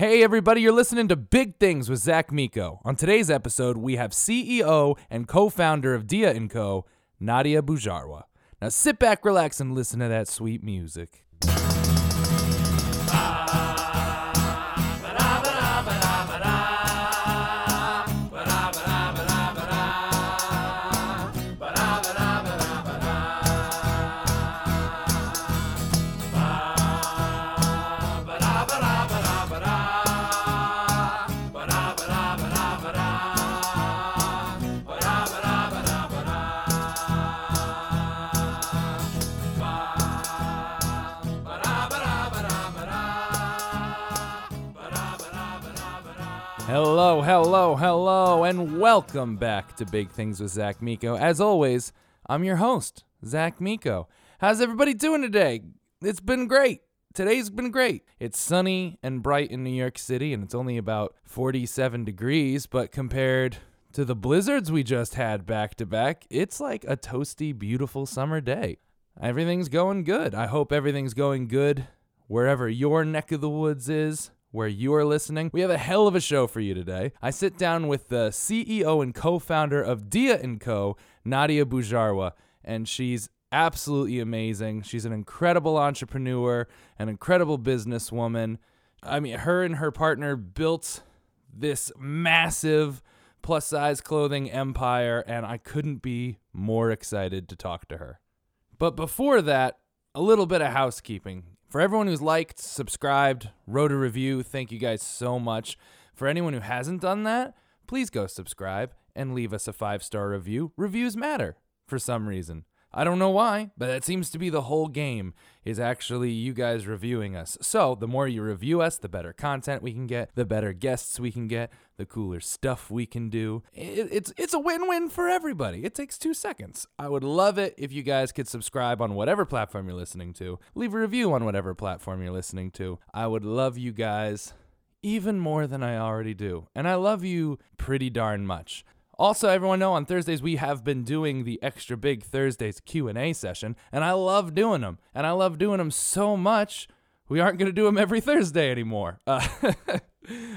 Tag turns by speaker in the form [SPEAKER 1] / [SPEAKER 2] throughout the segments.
[SPEAKER 1] Hey, everybody, you're listening to Big Things with Zach Miko. On today's episode, we have CEO and co founder of Dia & Co., Nadia Boujarwah. Now sit back, relax, and listen to that sweet music. Hello, hello, hello, and welcome back to Big Things with Zach Miko. As always, I'm your host, Zach Miko. How's everybody doing today? It's been great. Today's been great. It's sunny and bright in New York City, and it's only about 47 degrees, but compared to the blizzards we just had back to back, it's like a toasty, beautiful summer day. Everything's going good. I hope everything's going good wherever your neck of the woods is where you are listening. We have a hell of a show for you today. I sit down with the CEO and co-founder of Dia & Co, Nadia Boujarwah, and she's absolutely amazing. She's an incredible entrepreneur, an incredible businesswoman. I mean, her and her partner built this massive plus size clothing empire, and I couldn't be more excited to talk to her. But before that, a little bit of housekeeping. For everyone who's liked, subscribed, wrote a review, thank you guys so much. For anyone who hasn't done that, please go subscribe and leave us a five star review. Reviews matter for some reason. I don't know why, but that seems to be the whole game is actually you guys reviewing us. So, the more you review us, the better content we can get, the better guests we can get, the cooler stuff we can do. It, it's it's a win-win for everybody. It takes 2 seconds. I would love it if you guys could subscribe on whatever platform you're listening to. Leave a review on whatever platform you're listening to. I would love you guys even more than I already do. And I love you pretty darn much. Also, everyone know on Thursdays we have been doing the extra big Thursdays Q&A session, and I love doing them. And I love doing them so much, we aren't going to do them every Thursday anymore. Uh,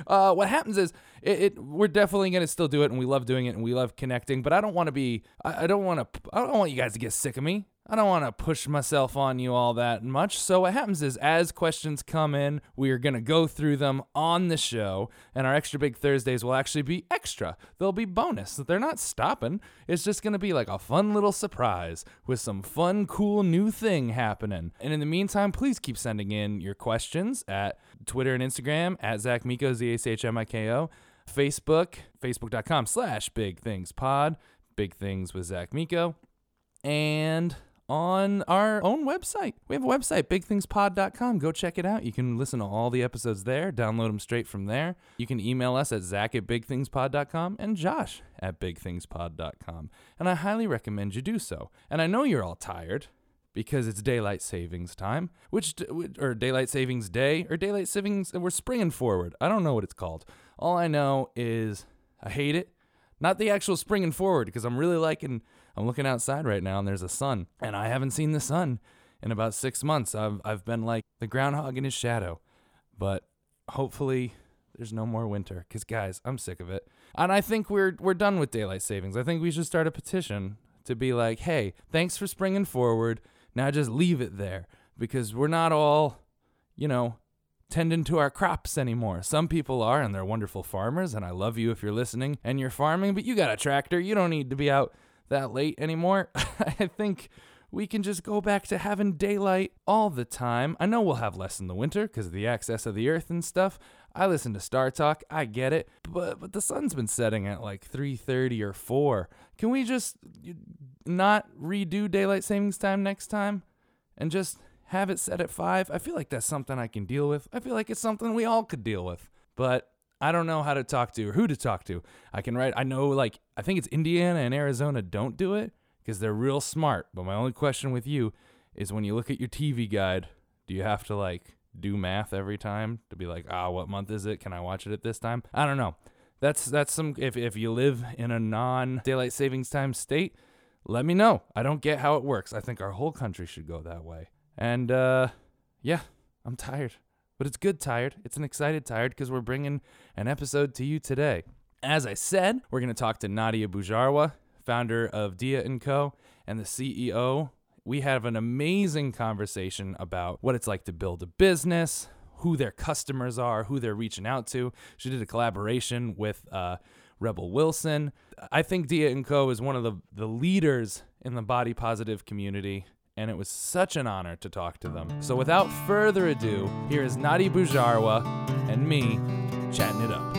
[SPEAKER 1] uh, what happens is it, it we're definitely going to still do it and we love doing it and we love connecting, but I don't want to be I, I don't want to I don't want you guys to get sick of me. I don't want to push myself on you all that much. So, what happens is, as questions come in, we are going to go through them on the show, and our Extra Big Thursdays will actually be extra. They'll be bonus. They're not stopping. It's just going to be like a fun little surprise with some fun, cool new thing happening. And in the meantime, please keep sending in your questions at Twitter and Instagram at Zach Miko, Z H H M I K O, Facebook, facebook.com slash Big Things Pod, Big Things with Zach Miko. And on our own website. We have a website, bigthingspod.com. Go check it out. You can listen to all the episodes there, download them straight from there. You can email us at zach at bigthingspod.com and josh at bigthingspod.com. And I highly recommend you do so. And I know you're all tired because it's daylight savings time, which or daylight savings day or daylight savings we're springing forward. I don't know what it's called. All I know is I hate it. Not the actual springing forward because I'm really liking I'm looking outside right now and there's a sun, and I haven't seen the sun in about six months. I've I've been like the groundhog in his shadow, but hopefully there's no more winter. Cause guys, I'm sick of it, and I think we're we're done with daylight savings. I think we should start a petition to be like, hey, thanks for springing forward. Now just leave it there because we're not all, you know, tending to our crops anymore. Some people are, and they're wonderful farmers, and I love you if you're listening and you're farming, but you got a tractor. You don't need to be out that late anymore. I think we can just go back to having daylight all the time. I know we'll have less in the winter because of the access of the earth and stuff. I listen to Star Talk, I get it, but but the sun's been setting at like 3:30 or 4. Can we just not redo daylight savings time next time and just have it set at 5? I feel like that's something I can deal with. I feel like it's something we all could deal with. But I don't know how to talk to or who to talk to. I can write, I know like, I think it's Indiana and Arizona don't do it because they're real smart. But my only question with you is when you look at your TV guide, do you have to like do math every time to be like, ah, what month is it? Can I watch it at this time? I don't know. That's that's some if if you live in a non daylight savings time state, let me know. I don't get how it works. I think our whole country should go that way. And uh yeah, I'm tired. but it's good tired. It's an excited tired because we're bringing an episode to you today. As I said, we're going to talk to Nadia Boujarwah, founder of Dia & Co. and the CEO. We have an amazing conversation about what it's like to build a business, who their customers are, who they're reaching out to. She did a collaboration with uh, Rebel Wilson. I think Dia & Co. is one of the, the leaders in the body positive community and it was such an honor to talk to them. So without further ado, here is Nadia Boujarwah and me chatting it up.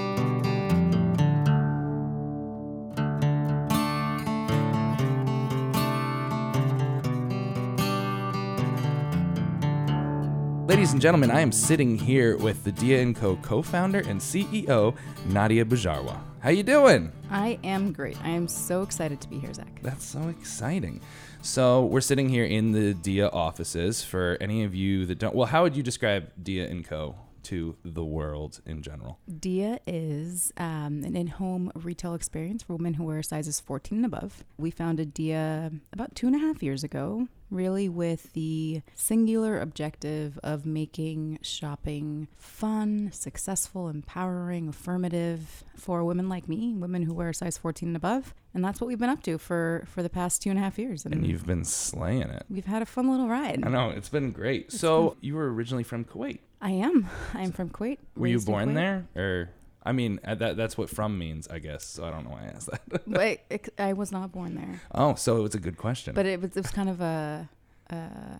[SPEAKER 1] Ladies and gentlemen, I am sitting here with the Dia & Co. co-founder and CEO, Nadia Boujarwah. How you doing?
[SPEAKER 2] I am great. I am so excited to be here, Zach.
[SPEAKER 1] That's so exciting. So we're sitting here in the Dia offices. For any of you that don't, well, how would you describe Dia & Co. to the world in general?
[SPEAKER 2] Dia is um, an in-home retail experience for women who wear sizes 14 and above. We founded Dia about two and a half years ago, really with the singular objective of making shopping fun, successful, empowering, affirmative for women like me, women who wear size 14 and above. And that's what we've been up to for, for the past two and a half years.
[SPEAKER 1] And you've been slaying it.
[SPEAKER 2] We've had a fun little ride.
[SPEAKER 1] I know, it's been great. It's so been... you were originally from Kuwait.
[SPEAKER 2] I am. I am from Kuwait.
[SPEAKER 1] Were you born there, or I mean, uh, that that's what "from" means, I guess. So I don't know why I asked that.
[SPEAKER 2] but I was not born there.
[SPEAKER 1] Oh, so it was a good question.
[SPEAKER 2] But it was it was kind of a, uh,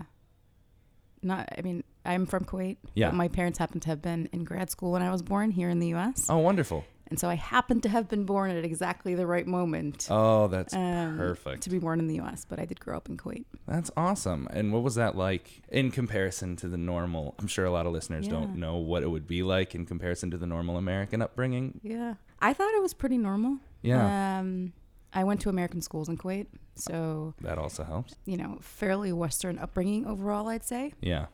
[SPEAKER 2] not. I mean, I'm from Kuwait.
[SPEAKER 1] Yeah.
[SPEAKER 2] my parents happened to have been in grad school when I was born here in the U.S.
[SPEAKER 1] Oh, wonderful.
[SPEAKER 2] And so I happened to have been born at exactly the right moment.
[SPEAKER 1] Oh, that's um, perfect.
[SPEAKER 2] To be born in the US, but I did grow up in Kuwait.
[SPEAKER 1] That's awesome. And what was that like in comparison to the normal? I'm sure a lot of listeners yeah. don't know what it would be like in comparison to the normal American upbringing.
[SPEAKER 2] Yeah. I thought it was pretty normal.
[SPEAKER 1] Yeah.
[SPEAKER 2] Um, I went to American schools in Kuwait, so
[SPEAKER 1] that also helps.
[SPEAKER 2] You know, fairly Western upbringing overall, I'd say.
[SPEAKER 1] Yeah.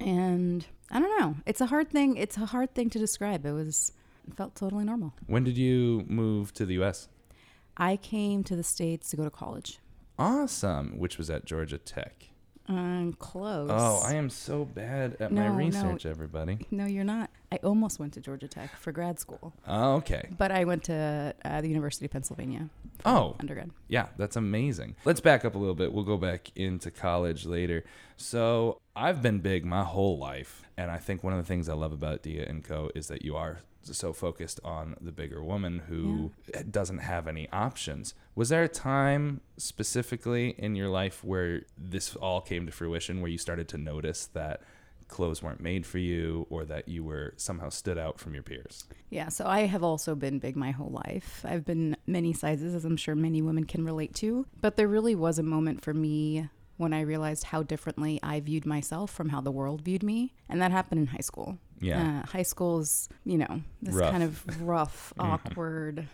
[SPEAKER 2] And I don't know. It's a hard thing. It's a hard thing to describe. It was felt totally normal.
[SPEAKER 1] When did you move to the U.S.?
[SPEAKER 2] I came to the States to go to college.
[SPEAKER 1] Awesome. Which was at Georgia Tech.
[SPEAKER 2] Um, close.
[SPEAKER 1] Oh, I am so bad at no, my research, no. everybody.
[SPEAKER 2] No, you're not. I almost went to Georgia Tech for grad school.
[SPEAKER 1] Oh, okay.
[SPEAKER 2] But I went to uh, the University of Pennsylvania.
[SPEAKER 1] Oh,
[SPEAKER 2] undergrad.
[SPEAKER 1] Yeah, that's amazing. Let's back up a little bit. We'll go back into college later. So I've been big my whole life, and I think one of the things I love about Dia and Co is that you are so focused on the bigger woman who yeah. doesn't have any options. Was there a time specifically in your life where this all came to fruition, where you started to notice that clothes weren't made for you or that you were somehow stood out from your peers?
[SPEAKER 2] Yeah, so I have also been big my whole life. I've been many sizes, as I'm sure many women can relate to. But there really was a moment for me when I realized how differently I viewed myself from how the world viewed me. And that happened in high school.
[SPEAKER 1] Yeah.
[SPEAKER 2] Uh, high school is, you know, this rough. kind of rough, awkward,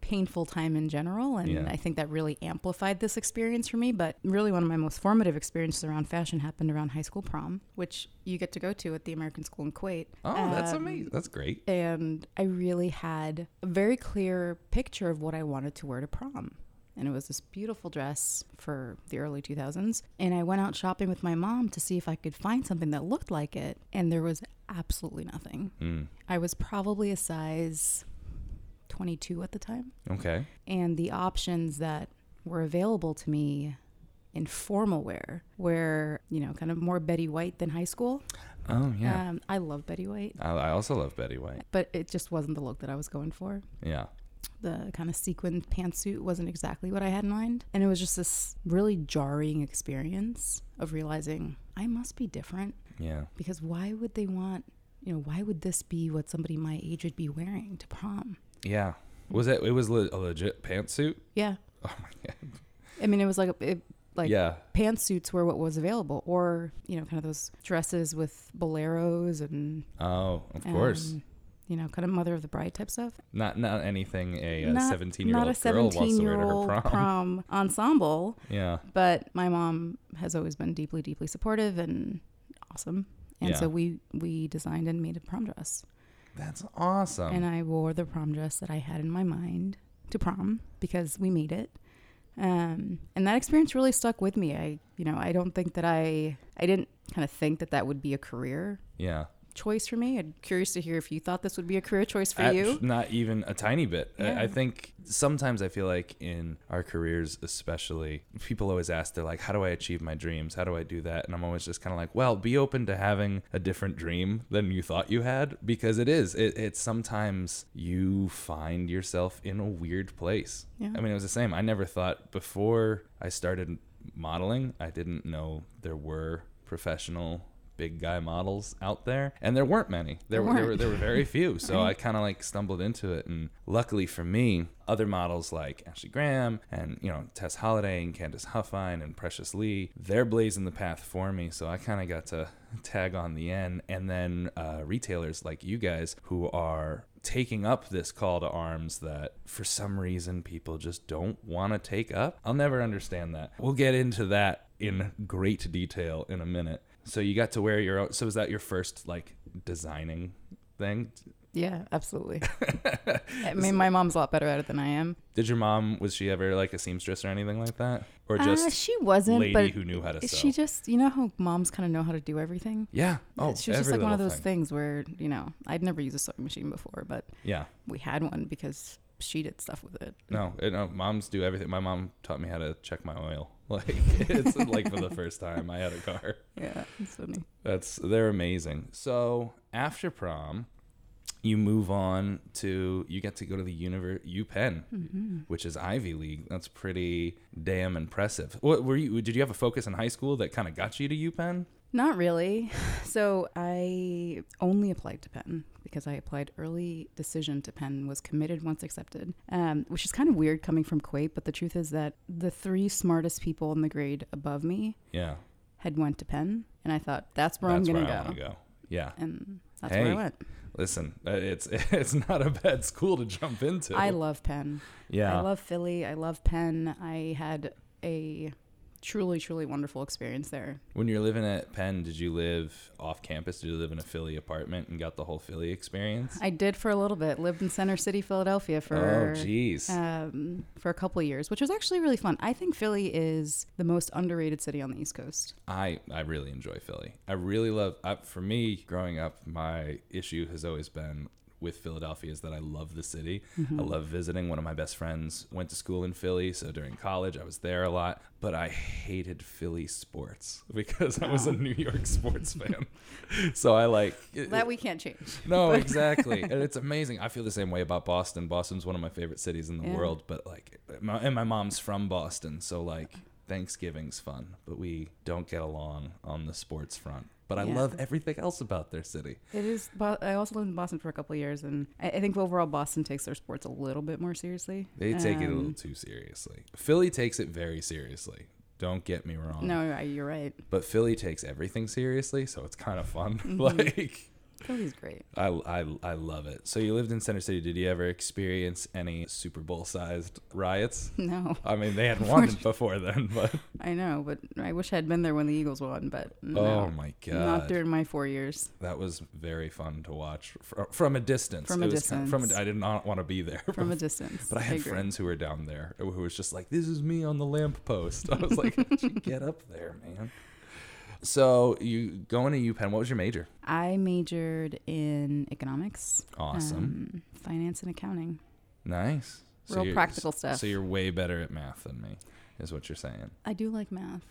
[SPEAKER 2] painful time in general. And yeah. I think that really amplified this experience for me. But really, one of my most formative experiences around fashion happened around high school prom, which you get to go to at the American School in Kuwait.
[SPEAKER 1] Oh, um, that's amazing. That's great.
[SPEAKER 2] And I really had a very clear picture of what I wanted to wear to prom and it was this beautiful dress for the early 2000s. And I went out shopping with my mom to see if I could find something that looked like it, and there was absolutely nothing.
[SPEAKER 1] Mm.
[SPEAKER 2] I was probably a size 22 at the time.
[SPEAKER 1] Okay.
[SPEAKER 2] And the options that were available to me in formal wear were, you know, kind of more Betty White than high school.
[SPEAKER 1] Oh, yeah. Um,
[SPEAKER 2] I love Betty White.
[SPEAKER 1] I, I also love Betty White.
[SPEAKER 2] But it just wasn't the look that I was going for.
[SPEAKER 1] Yeah
[SPEAKER 2] the kind of sequined pantsuit wasn't exactly what I had in mind. And it was just this really jarring experience of realizing I must be different.
[SPEAKER 1] Yeah.
[SPEAKER 2] Because why would they want, you know, why would this be what somebody my age would be wearing to prom?
[SPEAKER 1] Yeah. Was it, it was le- a legit pantsuit?
[SPEAKER 2] Yeah.
[SPEAKER 1] Oh my God.
[SPEAKER 2] I mean, it was like, a, it, like
[SPEAKER 1] yeah.
[SPEAKER 2] pantsuits were what was available, or you know, kind of those dresses with boleros and
[SPEAKER 1] oh, of course,
[SPEAKER 2] you know, kind of mother of the bride type stuff.
[SPEAKER 1] Not not anything a seventeen year old girl wants to wear to her prom.
[SPEAKER 2] prom ensemble.
[SPEAKER 1] Yeah.
[SPEAKER 2] But my mom has always been deeply, deeply supportive and awesome. And yeah. so we we designed and made a prom dress.
[SPEAKER 1] That's awesome.
[SPEAKER 2] And I wore the prom dress that I had in my mind to prom because we made it. Um, and that experience really stuck with me. I, you know, I don't think that I, I didn't kind of think that that would be a career.
[SPEAKER 1] Yeah
[SPEAKER 2] choice for me. I'm curious to hear if you thought this would be a career choice for
[SPEAKER 1] At-
[SPEAKER 2] you.
[SPEAKER 1] Not even a tiny bit. I- I think sometimes I feel like in our careers, especially, people always ask, they're like, how do I achieve my dreams? How do I do that? And I'm always just kind of like, well, be open to having a different dream than you thought you had because it is. It, it's sometimes you find yourself in a weird place.
[SPEAKER 2] Yeah.
[SPEAKER 1] I mean, it was the same. I never thought before I started modeling, I didn't know there were professional big guy models out there, and there weren't many. There,
[SPEAKER 2] There
[SPEAKER 1] were, there were there were very few. So I kind of like stumbled into it, and luckily for me, other models like Ashley Graham and you know Tess Holliday and Candice Huffine and Precious Lee, they're blazing the path for me. So I kind of got to tag on the end, and then uh, retailers like you guys who are taking up this call to arms that for some reason people just don't want to take up. I'll never understand that. We'll get into that in great detail in a minute. So you got to wear your own. So was that your first like designing thing?
[SPEAKER 2] Yeah, absolutely. I mean, my mom's a lot better at it than I am.
[SPEAKER 1] Did your mom was she ever like a seamstress or anything like that, or
[SPEAKER 2] Uh,
[SPEAKER 1] just
[SPEAKER 2] she wasn't,
[SPEAKER 1] lady
[SPEAKER 2] but
[SPEAKER 1] who knew how to sew?
[SPEAKER 2] she just, you know how moms kind of know how to do everything?
[SPEAKER 1] yeah. Oh,
[SPEAKER 2] she was just like one of those
[SPEAKER 1] thing.
[SPEAKER 2] things where, you know, I'd never used a sewing machine before, but
[SPEAKER 1] Yeah.
[SPEAKER 2] we had one because she did stuff with it.
[SPEAKER 1] No, it, no, moms do everything. My mom taught me how to check my oil. Like it's like for the first time I had a car.
[SPEAKER 2] Yeah, it's funny.
[SPEAKER 1] That's they're amazing. So after prom, you move on to you get to go to the univer UPenn,
[SPEAKER 2] Mm-hmm.
[SPEAKER 1] which is Ivy League. That's pretty damn impressive. What were you? Did you have a focus in high school that kind of got you to UPenn?
[SPEAKER 2] Not really. So I only applied to Penn because I applied early decision to Penn, was committed once accepted, um, which is kind of weird coming from Kuwait. But the truth is that the three smartest people in the grade above me
[SPEAKER 1] Yeah,
[SPEAKER 2] had went to Penn, and I thought that's where
[SPEAKER 1] that's
[SPEAKER 2] I'm gonna
[SPEAKER 1] I
[SPEAKER 2] go.
[SPEAKER 1] want to go. Yeah,
[SPEAKER 2] and that's where I went.
[SPEAKER 1] listen, uh, it's it's not a bad school to jump into.
[SPEAKER 2] I love Penn.
[SPEAKER 1] yeah,
[SPEAKER 2] I love Philly. I love Penn. I had a truly, truly wonderful experience there.
[SPEAKER 1] When you're living at Penn, did you live off campus? Did you live in a Philly apartment and got the whole Philly experience?
[SPEAKER 2] I did for a little bit. Lived in Center City, Philadelphia
[SPEAKER 1] oh,
[SPEAKER 2] for
[SPEAKER 1] jeez.
[SPEAKER 2] um, for a couple of years, which was actually really fun. I think Philly is the most underrated city on the East Coast.
[SPEAKER 1] I I really enjoy Philly. I really love. I, for me, growing up, my issue has always been with Philadelphia is that I love the city. I mm-hmm. love visiting. One of my best friends went to school in Philly, so during college I was there a lot. But I hated Philly sports because I was a oh. New York sports fan. so I like it-
[SPEAKER 2] That we can't change.
[SPEAKER 1] no, exactly. and it's amazing. I feel the same way about Boston. Boston's one of my favorite cities in the
[SPEAKER 2] Yeah.
[SPEAKER 1] world, but like, my, and my mom's from Boston, so like, Thanksgiving's fun, but we don't get along on the sports front. But I
[SPEAKER 2] Yeah.
[SPEAKER 1] love everything else about their city.
[SPEAKER 2] It is. I also lived in Boston for a couple of years, and I, think overall Boston takes their sports a little bit more seriously.
[SPEAKER 1] They take it a little
[SPEAKER 2] Um,
[SPEAKER 1] too seriously. Philly takes it very seriously. Don't get me wrong.
[SPEAKER 2] No, you're right.
[SPEAKER 1] But Philly takes everything seriously, so it's kind of fun.
[SPEAKER 2] Mm-hmm.
[SPEAKER 1] like,
[SPEAKER 2] Philly's great.
[SPEAKER 1] I, I, I love it. So you lived in Center City. Did you ever experience any Super Bowl sized riots?
[SPEAKER 2] No,
[SPEAKER 1] I mean, they hadn't won before then, but
[SPEAKER 2] I know, but I wish I had been there when the Eagles won. But no,
[SPEAKER 1] oh my god,
[SPEAKER 2] not during my four years.
[SPEAKER 1] that was very fun to watch fr- from a distance.
[SPEAKER 2] From a
[SPEAKER 1] It was kind of- from
[SPEAKER 2] distance.
[SPEAKER 1] a, I did not want to be there,
[SPEAKER 2] From a distance.
[SPEAKER 1] but I had
[SPEAKER 2] agree.
[SPEAKER 1] friends who were down there who was just like, "This is me on the lamppost." I was like, "How'd you get up there, man?" So you going to UPenn? What was your major?
[SPEAKER 2] I majored in economics,
[SPEAKER 1] Awesome,
[SPEAKER 2] um, finance, and accounting.
[SPEAKER 1] nice,
[SPEAKER 2] real practical stuff.
[SPEAKER 1] So you're way better at math than me, is what you're saying.
[SPEAKER 2] I do like math,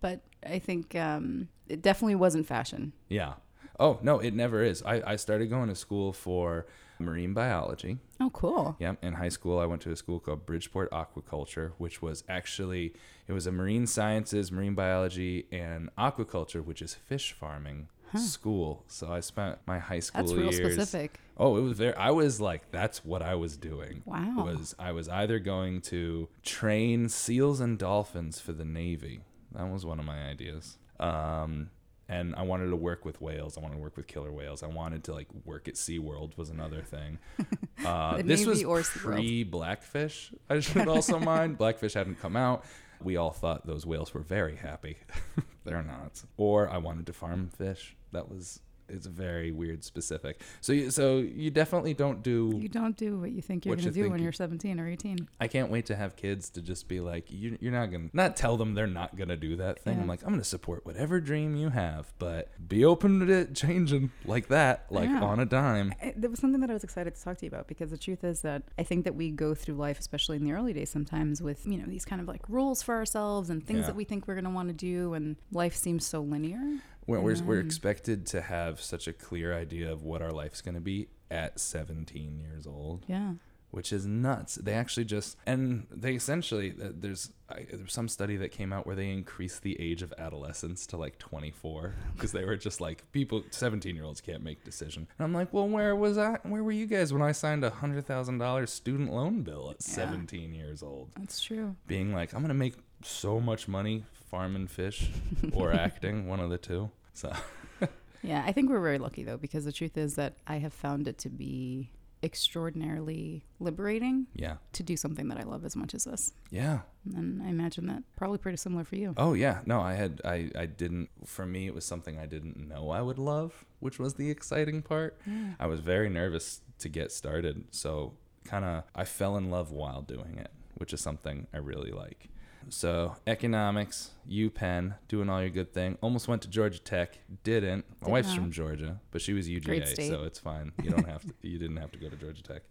[SPEAKER 2] but I think um, it definitely wasn't fashion.
[SPEAKER 1] Yeah. Oh no, it never is. I, I started going to school for marine biology.
[SPEAKER 2] Oh, cool.
[SPEAKER 1] Yeah, in high school, I went to a school called Bridgeport Aquaculture, which was actually it was a marine sciences, marine biology, and aquaculture, which is fish farming school. So I spent my high school
[SPEAKER 2] That's real specific.
[SPEAKER 1] Oh, it was very. I was like, that's what I was doing.
[SPEAKER 2] Wow.
[SPEAKER 1] Was I was either going to train seals and dolphins for the Navy. That was one of my ideas. Um, and I wanted to work with whales. I wanted to work with killer whales. I wanted to like work at SeaWorld was another thing. Uh, this was
[SPEAKER 2] Navy or SeaWorld.
[SPEAKER 1] pre Blackfish. I should also mind. Blackfish hadn't come out. We all thought those whales were very happy. They're not. Or I wanted to farm fish. That was it's very weird specific. So you, so you definitely don't do.
[SPEAKER 2] You don't do what you think you're going to
[SPEAKER 1] you
[SPEAKER 2] do when
[SPEAKER 1] you-
[SPEAKER 2] you're 17 or 18.
[SPEAKER 1] I can't wait to have kids to just be like, you, you're not gonna not tell them they're not gonna do that thing. I'm like, I'm gonna support whatever dream you have, but be open to it changing like that, like
[SPEAKER 2] Yeah.
[SPEAKER 1] on a dime.
[SPEAKER 2] I- There was something that I was excited to talk to you about because the truth is that I think that we go through life, especially in the early days, sometimes with you know these kind of like rules for ourselves and things
[SPEAKER 1] Yeah.
[SPEAKER 2] that we think we're going to want to do, and life seems so linear.
[SPEAKER 1] We're, we're, we're
[SPEAKER 2] Mm.
[SPEAKER 1] expected to have such a clear idea of what our life's gonna be at 17 years old.
[SPEAKER 2] Yeah,
[SPEAKER 1] which is nuts. They actually just and they essentially uh, there's there's some study that came out where they increased the age of adolescence to like 24 because they were just like people 17 year olds can't make decision. And I'm like, well, where was I? Where were you guys when I signed a hundred thousand dollars student loan bill at
[SPEAKER 2] Yeah.
[SPEAKER 1] 17 years old?
[SPEAKER 2] that's true.
[SPEAKER 1] Being like, I'm gonna make so much money farming fish or acting, one of the two. So
[SPEAKER 2] Yeah, I think we're very lucky though because the truth is that I have found it to be extraordinarily liberating
[SPEAKER 1] yeah,
[SPEAKER 2] to do something that I love as much as this.
[SPEAKER 1] yeah.
[SPEAKER 2] And I imagine that probably pretty similar for you.
[SPEAKER 1] Oh yeah, no, I had I I didn't for me it was something I didn't know I would love, which was the exciting part.
[SPEAKER 2] Yeah.
[SPEAKER 1] I was very nervous to get started, so kind of I fell in love while doing it, which is something I really like. So economics, UPenn, doing all your good thing. Almost went to Georgia Tech, didn't. My
[SPEAKER 2] Did
[SPEAKER 1] wife's
[SPEAKER 2] not.
[SPEAKER 1] from Georgia, but she was UGA, so it's fine. You don't have to. You didn't have to go to Georgia Tech.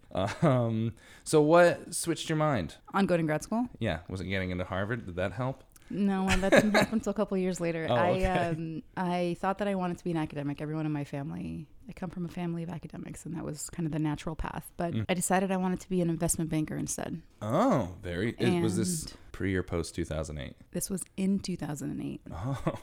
[SPEAKER 1] Um, so what switched your mind?
[SPEAKER 2] On going to grad school?
[SPEAKER 1] Yeah, was it getting into Harvard? Did that help?
[SPEAKER 2] No, that didn't happen until a couple years later.
[SPEAKER 1] Oh,
[SPEAKER 2] I um, I thought that I wanted to be an academic. Everyone in my family, I come from a family of academics, and that was kind of the natural path. But
[SPEAKER 1] Mm.
[SPEAKER 2] I decided I wanted to be an investment banker instead.
[SPEAKER 1] Oh, very. Is, was this pre or post 2008?
[SPEAKER 2] This was in 2008.
[SPEAKER 1] Oh,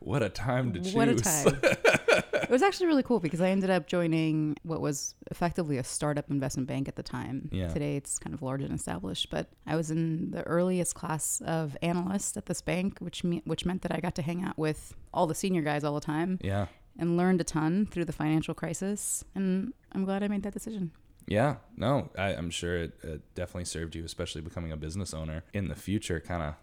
[SPEAKER 1] what a time to choose.
[SPEAKER 2] What a time. it was actually really cool because I ended up joining what was effectively a startup investment bank at the time.
[SPEAKER 1] Yeah.
[SPEAKER 2] Today it's kind of large and established, but I was in the earliest class of analysts at this bank, which me- which meant that I got to hang out with all the senior guys all the time
[SPEAKER 1] yeah.
[SPEAKER 2] and learned a ton through the financial crisis. And I'm glad I made that decision.
[SPEAKER 1] Yeah. No, I, I'm sure it, it definitely served you, especially becoming a business owner in the future, kind of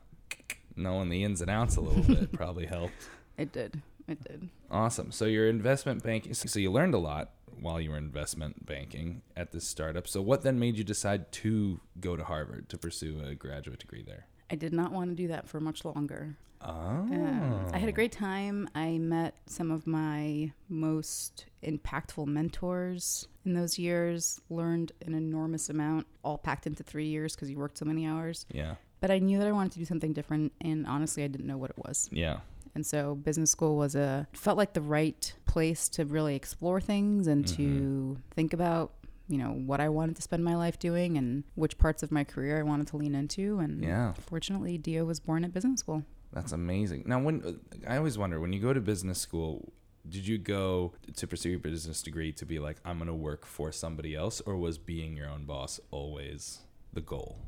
[SPEAKER 1] knowing the ins and outs a little bit probably helped.
[SPEAKER 2] It did. It did.
[SPEAKER 1] Awesome. So your investment banking, so you learned a lot while you were investment banking at this startup. So what then made you decide to go to Harvard to pursue a graduate degree there?
[SPEAKER 2] I did not want to do that for much longer.
[SPEAKER 1] Oh.
[SPEAKER 2] Um, I had a great time. I met some of my most impactful mentors in those years, learned an enormous amount, all packed into three years because you worked so many hours.
[SPEAKER 1] Yeah.
[SPEAKER 2] But I knew that I wanted to do something different, and honestly, I didn't know what it was.
[SPEAKER 1] Yeah.
[SPEAKER 2] And so, business school was a felt like the right place to really explore things and to mm-hmm. think about, you know, what I wanted to spend my life doing and which parts of my career I wanted to lean into. And
[SPEAKER 1] Yeah.
[SPEAKER 2] fortunately, Dia was born at business school.
[SPEAKER 1] That's amazing. Now, when I always wonder when you go to business school, did you go to pursue your business degree to be like, I'm going to work for somebody else, or was being your own boss always the goal?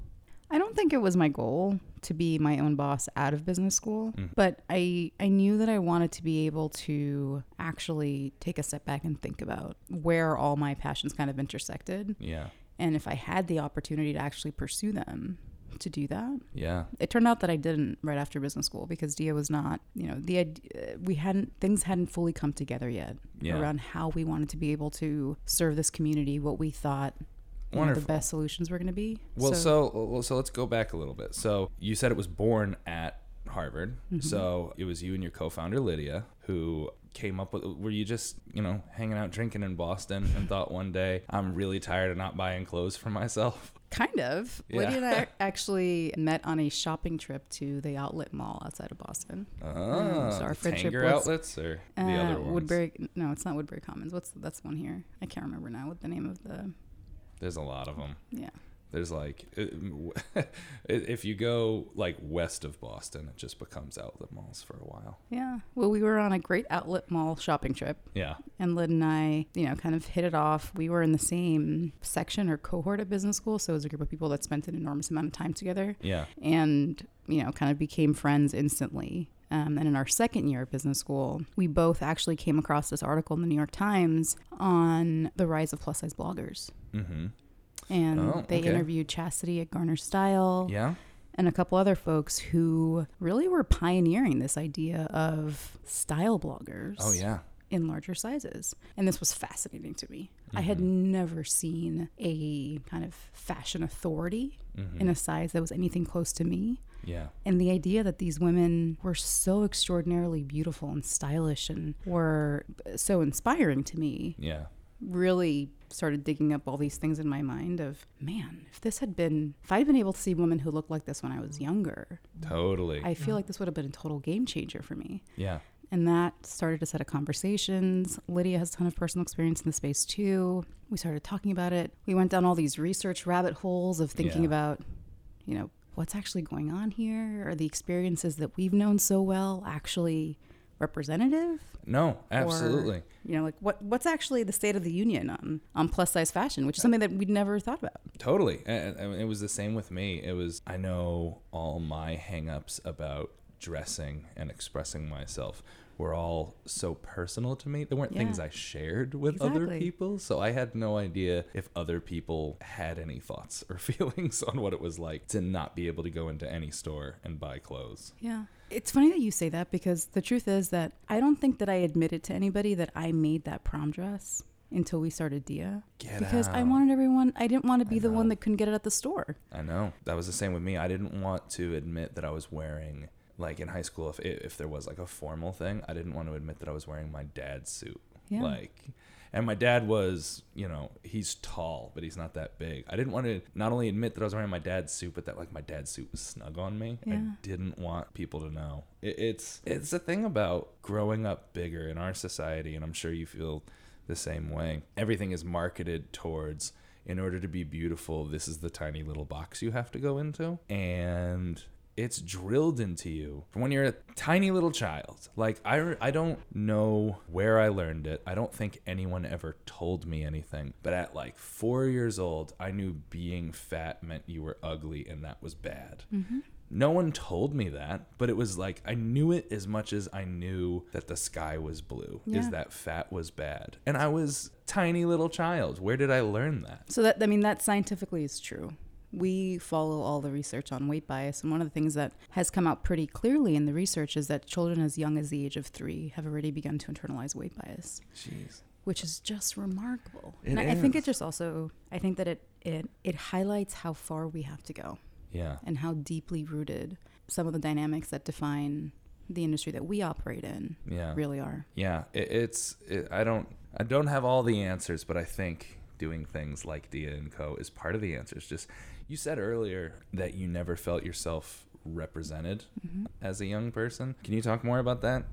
[SPEAKER 2] I don't think it was my goal to be my own boss out of business school,
[SPEAKER 1] Mm.
[SPEAKER 2] but I I knew that I wanted to be able to actually take a step back and think about where all my passions kind of intersected,
[SPEAKER 1] Yeah.
[SPEAKER 2] and if I had the opportunity to actually pursue them, to do that.
[SPEAKER 1] Yeah.
[SPEAKER 2] It turned out that I didn't right after business school because Dia was not, you know, the uh, we hadn't things hadn't fully come together yet
[SPEAKER 1] Yeah.
[SPEAKER 2] around how we wanted to be able to serve this community, what we thought you know, the best solutions were going to be.
[SPEAKER 1] Well, so well, so let's go back a little bit. So you said it was born at Harvard.
[SPEAKER 2] Mm-hmm.
[SPEAKER 1] So it was you and your co-founder Lydia who came up with. Were you just you know hanging out drinking in Boston and thought one day I'm really tired of not buying clothes for myself?
[SPEAKER 2] Kind of.
[SPEAKER 1] Yeah.
[SPEAKER 2] Lydia and I actually met on a shopping trip to the outlet mall outside of Boston.
[SPEAKER 1] Ah,
[SPEAKER 2] so our
[SPEAKER 1] the
[SPEAKER 2] friendship was-
[SPEAKER 1] outlets or the
[SPEAKER 2] Uh,
[SPEAKER 1] other ones.
[SPEAKER 2] Woodbury. No, it's not Woodbury Commons. What's that's one here? I can't remember now what the name of the.
[SPEAKER 1] There's a lot of them.
[SPEAKER 2] Yeah.
[SPEAKER 1] There's like, if you go like west of Boston, it just becomes outlet malls for a while.
[SPEAKER 2] Yeah. Well, we were on a great outlet mall shopping trip,
[SPEAKER 1] Yeah.
[SPEAKER 2] and Lyd and I, you know, kind of hit it off. We were in the same section or cohort at business school, so it was a group of people that spent an enormous amount of time together.
[SPEAKER 1] Yeah.
[SPEAKER 2] and you know kind of became friends instantly um, and in our second year of business school we both actually came across this article in the new york times on the rise of plus size bloggers
[SPEAKER 1] Mm-hmm.
[SPEAKER 2] and
[SPEAKER 1] Oh,
[SPEAKER 2] they
[SPEAKER 1] okay.
[SPEAKER 2] interviewed chastity at garner style
[SPEAKER 1] Yeah.
[SPEAKER 2] and a couple other folks who really were pioneering this idea of style bloggers
[SPEAKER 1] Oh yeah.
[SPEAKER 2] in larger sizes. And this was fascinating to me. I had never seen a kind of fashion authority
[SPEAKER 1] Mm-hmm.
[SPEAKER 2] in a size that was anything close to me.
[SPEAKER 1] Yeah.
[SPEAKER 2] And the idea that these women were so extraordinarily beautiful and stylish and were so inspiring to me
[SPEAKER 1] Yeah.
[SPEAKER 2] really started digging up all these things in my mind of man if this had been if i'd been able to see women who looked like this when i was younger
[SPEAKER 1] Totally.
[SPEAKER 2] i feel like this would have been a total game changer for me
[SPEAKER 1] yeah.
[SPEAKER 2] and that started a set of conversations lydia has a ton of personal experience in the space too we started talking about it we went down all these research rabbit holes of thinking
[SPEAKER 1] Yeah.
[SPEAKER 2] about you know what's actually going on here are the experiences that we've known so well actually representative
[SPEAKER 1] No, absolutely.
[SPEAKER 2] you know like what what's actually the state of the union on on plus size fashion which is uh, something that we'd never thought about
[SPEAKER 1] Totally. And, and it was the same with me. It was, I know all my hangups about dressing and expressing myself were all so personal to me. They weren't things I shared with other people. So I had no idea if other people had any thoughts or feelings on what it was like to not be able to go into any store and buy clothes.
[SPEAKER 2] yeah it's funny that you say that because the truth is that i don't think that i admitted to anybody that i made that prom dress until we started dia
[SPEAKER 1] Get
[SPEAKER 2] because i wanted everyone i didn't want to be the one that couldn't get it at the store
[SPEAKER 1] I know. That was the same with me. I didn't want to admit that I was wearing like in high school if if there was like a formal thing, I didn't want to admit that I was wearing my dad's suit.
[SPEAKER 2] Yeah.
[SPEAKER 1] Like and my dad was, you know, he's tall, but he's not that big. I didn't want to not only admit that I was wearing my dad's suit, but that like my dad's suit was snug on me.
[SPEAKER 2] Yeah.
[SPEAKER 1] I didn't want people to know. It, it's it's a thing about growing up bigger in our society, and I'm sure you feel the same way. Everything is marketed towards in order to be beautiful, this is the tiny little box you have to go into. And it's drilled into you from when you're a tiny little child. Like I, I don't know where I learned it. I don't think anyone ever told me anything. But at like four years old, I knew being fat meant you were ugly and that was bad. Mm-hmm. No one told me that, but it was like I knew it as much as I knew that the sky was blue.
[SPEAKER 2] Yeah.
[SPEAKER 1] Is that fat was bad? And I was tiny little child. Where did I learn that?
[SPEAKER 2] So that I mean that scientifically is true. We follow all the research on weight bias, and one of the things that has come out pretty clearly in the research is that children as young as the age of three have already begun to internalize weight bias,
[SPEAKER 1] Jeez.
[SPEAKER 2] which is just remarkable.
[SPEAKER 1] It
[SPEAKER 2] and I, I think it just also, I think that it it it highlights how far we have to go
[SPEAKER 1] Yeah.
[SPEAKER 2] and how deeply rooted some of the dynamics that define the industry that we operate in
[SPEAKER 1] Yeah.
[SPEAKER 2] really are.
[SPEAKER 1] Yeah. It, it's. It, I don't. I don't have all the answers, but I think doing things like Dia and Co is part of the answers. Just you said earlier that you never felt yourself represented
[SPEAKER 2] Mm-hmm.
[SPEAKER 1] as a young person. Can you talk more about that?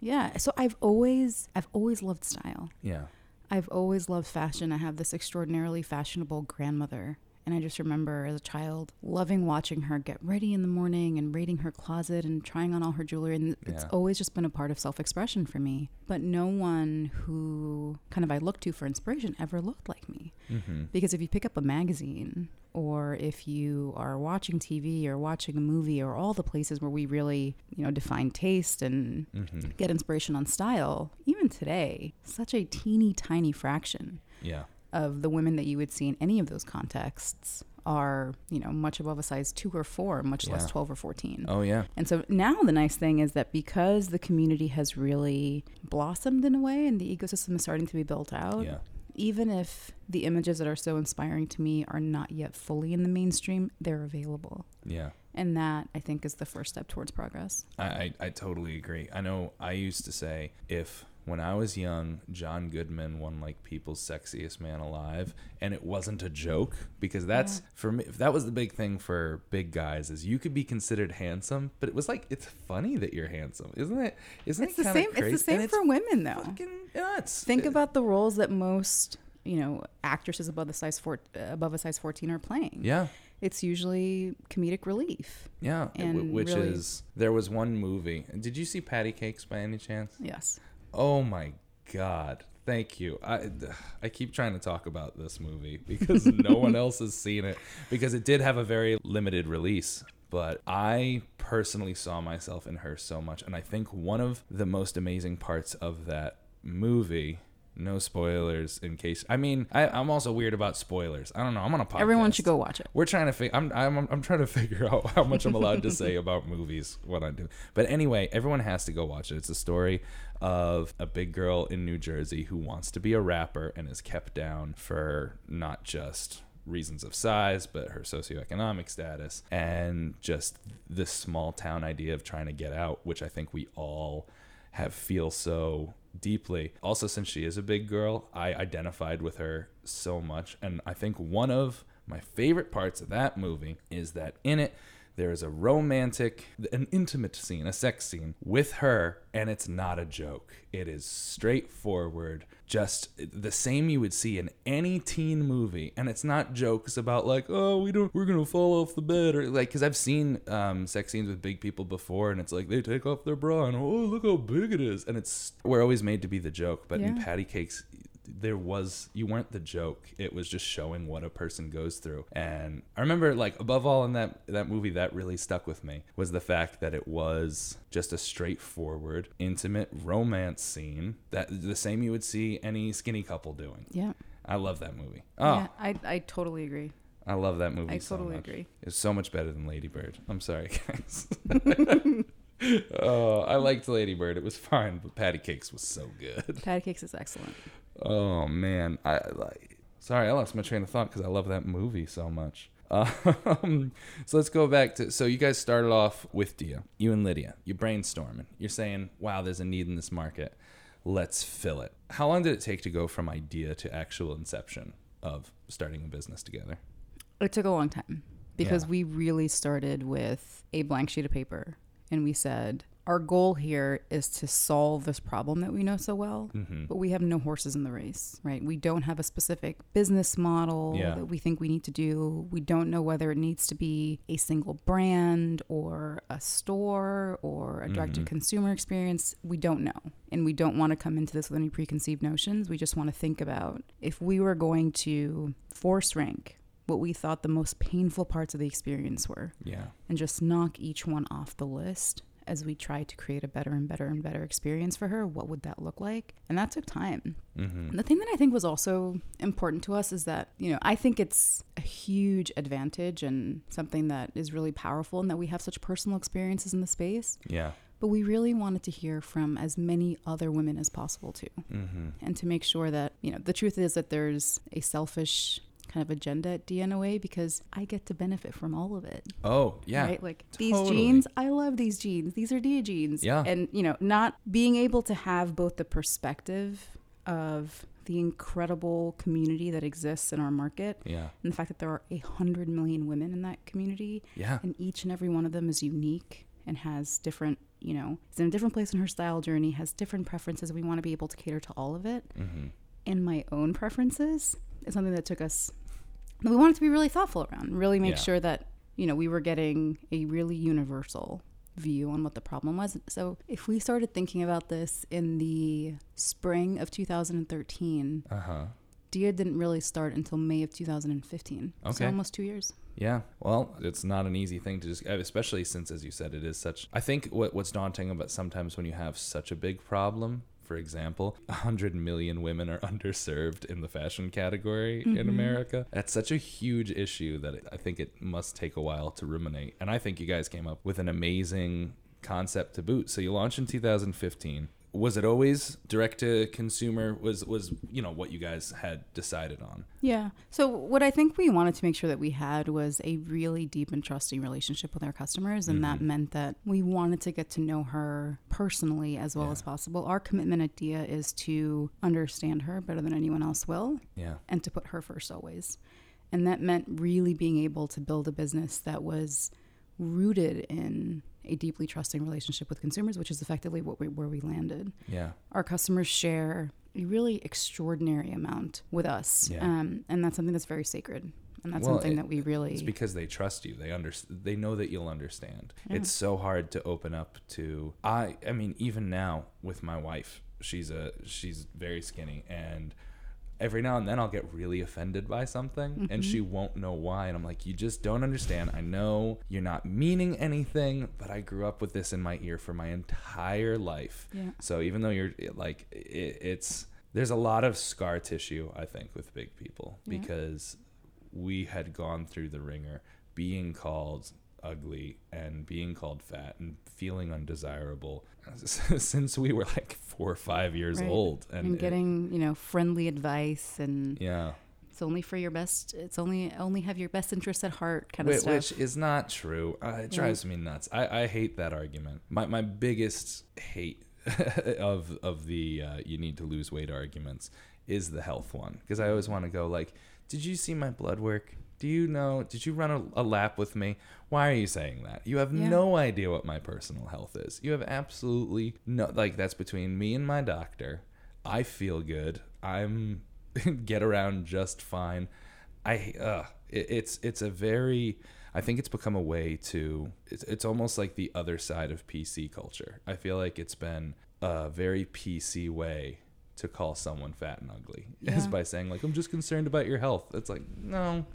[SPEAKER 2] Yeah. So I've always I've always loved style.
[SPEAKER 1] Yeah.
[SPEAKER 2] I've always loved fashion. I have this extraordinarily fashionable grandmother. And I just remember as a child loving watching her get ready in the morning and raiding her closet and trying on all her jewelry. And it's always just been a part of self expression for me. But no one who kind of I looked to for inspiration ever looked like me.
[SPEAKER 1] Mm-hmm.
[SPEAKER 2] Because if you pick up a magazine or if you are watching TV or watching a movie or all the places where we really, you know, define taste and
[SPEAKER 1] Mm-hmm.
[SPEAKER 2] get inspiration on style, even today, such a teeny tiny fraction
[SPEAKER 1] Yeah.
[SPEAKER 2] Of the women that you would see in any of those contexts are, you know, much above a size two or four, much less 12 or 14.
[SPEAKER 1] Oh yeah.
[SPEAKER 2] And so now the nice thing is that because the community has really blossomed in a way and the ecosystem is starting to be built out,
[SPEAKER 1] Yeah.
[SPEAKER 2] even if the images that are so inspiring to me are not yet fully in the mainstream, they're available.
[SPEAKER 1] Yeah.
[SPEAKER 2] And that, I think, is the first step towards progress.
[SPEAKER 1] I, I, I totally agree. I know I used to say if when I was young, John Goodman won like people's sexiest man alive, and it wasn't a joke because that's for me. That was the big thing for big guys is you could be considered handsome, but it was like it's funny that you're handsome, isn't it? Isn't
[SPEAKER 2] It's
[SPEAKER 1] it
[SPEAKER 2] the same.
[SPEAKER 1] Crazy?
[SPEAKER 2] It's the same
[SPEAKER 1] And
[SPEAKER 2] for women, though.
[SPEAKER 1] nuts.
[SPEAKER 2] Think
[SPEAKER 1] It-
[SPEAKER 2] about the roles that most, you know, actresses above the size four, above a size fourteen are playing.
[SPEAKER 1] yeah.
[SPEAKER 2] It's usually comedic relief.
[SPEAKER 1] Yeah,
[SPEAKER 2] And
[SPEAKER 1] which
[SPEAKER 2] really-
[SPEAKER 1] is there was one movie. Did you see Patti Cake$ by any chance?
[SPEAKER 2] Yes.
[SPEAKER 1] Oh my god. Thank you. I I keep trying to talk about this movie because no one else has seen it because it did have a very limited release. But I personally saw myself in her so much and I think one of the most amazing parts of that movie no spoilers in case. I mean, I, I'm also weird about spoilers. I don't know. I'm on a podcast.
[SPEAKER 2] Everyone should go watch it.
[SPEAKER 1] We're trying to figure. I'm, I'm I'm trying to figure out how much I'm allowed to say about movies. What I do. But anyway, everyone has to go watch it. It's a story of a big girl in New Jersey who wants to be a rapper and is kept down for not just reasons of size, but her socioeconomic status and just this small town idea of trying to get out, which I think we all have feel so deeply. Also, since she is a big girl, I identified with her so much. And I think one of my favorite parts of that movie is that in it, there is a romantic, an intimate scene, a sex scene with her, and it's not a joke. It is straightforward, just the same you would see in any teen movie, and it's not jokes about like, oh, we don't, we're gonna fall off the bed, or like, because I've seen um, sex scenes with big people before, and it's like they take off their bra, and oh, look how big it is, and it's we're always made to be the joke, but in Patti Cake$ there was you weren't the joke it was just showing what a person goes through and i remember like above all in that that movie that really stuck with me was the fact that it was just a straightforward intimate romance scene that the same you would see any skinny couple doing
[SPEAKER 2] Yeah.
[SPEAKER 1] i love that movie oh
[SPEAKER 2] Yeah, ah. I, I totally agree.
[SPEAKER 1] i love that movie
[SPEAKER 2] I
[SPEAKER 1] so
[SPEAKER 2] totally
[SPEAKER 1] much.
[SPEAKER 2] agree.
[SPEAKER 1] it's so much better than lady bird i'm sorry guys oh i liked lady bird it was fine but Patti Cake$ was so good
[SPEAKER 2] Patti Cake$ is excellent.
[SPEAKER 1] Oh man, I like. Sorry, I lost my train of thought because I love that movie so much. Um, so let's go back to. So you guys started off with Dia, you and Lydia. You're brainstorming. You're saying, "Wow, there's a need in this market. Let's fill it." How long did it take to go from idea to actual inception of starting a business together?
[SPEAKER 2] It took a long time because
[SPEAKER 1] Yeah.
[SPEAKER 2] we really started with a blank sheet of paper and we said, our goal here is to solve this problem that we know so well,
[SPEAKER 1] Mm-hmm.
[SPEAKER 2] but we have no horses in the race, right? We don't have a specific business model
[SPEAKER 1] Yeah.
[SPEAKER 2] that we think we need to do. We don't know whether it needs to be a single brand or a store or a direct to consumer experience. We don't know. And we don't want to come into this with any preconceived notions. We just want to think about if we were going to force rank what we thought the most painful parts of the experience were
[SPEAKER 1] Yeah.
[SPEAKER 2] and just knock each one off the list as we try to create a better and better and better experience for her, what would that look like? And that took time.
[SPEAKER 1] Mm-hmm.
[SPEAKER 2] And the thing that I think was also important to us is that, you know, I think it's a huge advantage and something that is really powerful and that we have such personal experiences in the space.
[SPEAKER 1] Yeah.
[SPEAKER 2] But we really wanted to hear from as many other women as possible too.
[SPEAKER 1] Mm-hmm.
[SPEAKER 2] And to make sure that, you know, the truth is that there's a selfish kind of agenda at Dia in a way because I get to benefit from all of it.
[SPEAKER 1] Oh yeah.
[SPEAKER 2] Right? Like these
[SPEAKER 1] totally.
[SPEAKER 2] jeans, I love these jeans. These are Dia jeans.
[SPEAKER 1] Yeah.
[SPEAKER 2] And, you know, not being able to have both the perspective of the incredible community that exists in our market
[SPEAKER 1] Yeah.
[SPEAKER 2] and the fact that there are a hundred million women in that community
[SPEAKER 1] Yeah.
[SPEAKER 2] and each and every one of them is unique and has different, you know, is in a different place in her style journey, has different preferences. We want to be able to cater to all of it.
[SPEAKER 1] Mm-hmm.
[SPEAKER 2] And my own preferences is something that took us that we wanted to be really thoughtful around, really make
[SPEAKER 1] Yeah.
[SPEAKER 2] sure that, you know, we were getting a really universal view on what the problem was. So if we started thinking about this in the spring of 2013,
[SPEAKER 1] Uh huh.
[SPEAKER 2] Dia didn't really start until May of 2015. So
[SPEAKER 1] Okay.
[SPEAKER 2] almost two years.
[SPEAKER 1] Yeah, well, it's not an easy thing to just, especially since, as you said, it is such. I think what what's daunting about sometimes when you have such a big problem. For example, 100 million women are underserved in the fashion category in mm-hmm. America. That's such a huge issue that I think it must take a while to ruminate. And I think you guys came up with an amazing concept to boot. So you launched in 2015. Was it always direct to consumer? Was was you know what you guys had decided on?
[SPEAKER 2] Yeah. So what I think we wanted to make sure that we had was a really deep and trusting relationship with our customers, and that mm-hmm. meant that we wanted to get to know her personally as well
[SPEAKER 1] Yeah.
[SPEAKER 2] as possible. Our commitment at Dia is to understand her better than anyone else will,
[SPEAKER 1] Yeah.
[SPEAKER 2] and to put her first always. And that meant really being able to build a business that was rooted in a deeply trusting relationship with consumers, which is effectively what we, where we landed
[SPEAKER 1] Yeah.
[SPEAKER 2] our customers share a really extraordinary amount with us,
[SPEAKER 1] Yeah.
[SPEAKER 2] um, and that's something that's very sacred, and that's
[SPEAKER 1] Well,
[SPEAKER 2] something
[SPEAKER 1] it-
[SPEAKER 2] that we really.
[SPEAKER 1] It's because they trust you. They under they know that you'll understand.
[SPEAKER 2] Yeah.
[SPEAKER 1] It's so hard to open up to I I mean even now with my wife, she's a she's very skinny and every now and then I'll get really offended by something and mm-hmm. she won't know why and I'm like you just don't understand. I know you're not meaning anything, but I grew up with this in my ear for my entire life.
[SPEAKER 2] yeah,
[SPEAKER 1] So even though you're like it, it's there's a lot of scar tissue, I think, with big people
[SPEAKER 2] Yeah.
[SPEAKER 1] because we had gone through the ringer being called ugly and being called fat and feeling undesirable since we were like four or five years
[SPEAKER 2] Right.
[SPEAKER 1] old.
[SPEAKER 2] And,
[SPEAKER 1] And, it-
[SPEAKER 2] getting, you know, friendly advice and
[SPEAKER 1] yeah.
[SPEAKER 2] it's only for your best. It's only only have your best interests at heart kind of stuff.
[SPEAKER 1] Which is not true. Uh, it
[SPEAKER 2] Yeah.
[SPEAKER 1] drives me nuts. I, I hate that argument. My my biggest hate of of the uh, you need to lose weight arguments is the health one because I always want to go like, did you see my blood work? Do you know? Did you run a, a lap with me? Why are you saying that? You have
[SPEAKER 2] Yeah.
[SPEAKER 1] no idea what my personal health is. You have absolutely no like that's between me and my doctor. I feel good. I'm get around just fine. I uh, it, it's it's a very I think it's become a way to it's, it's almost like the other side of PC culture. I feel like it's been a very PC way to call someone fat and ugly is by saying like I'm just concerned about your health. It's like no,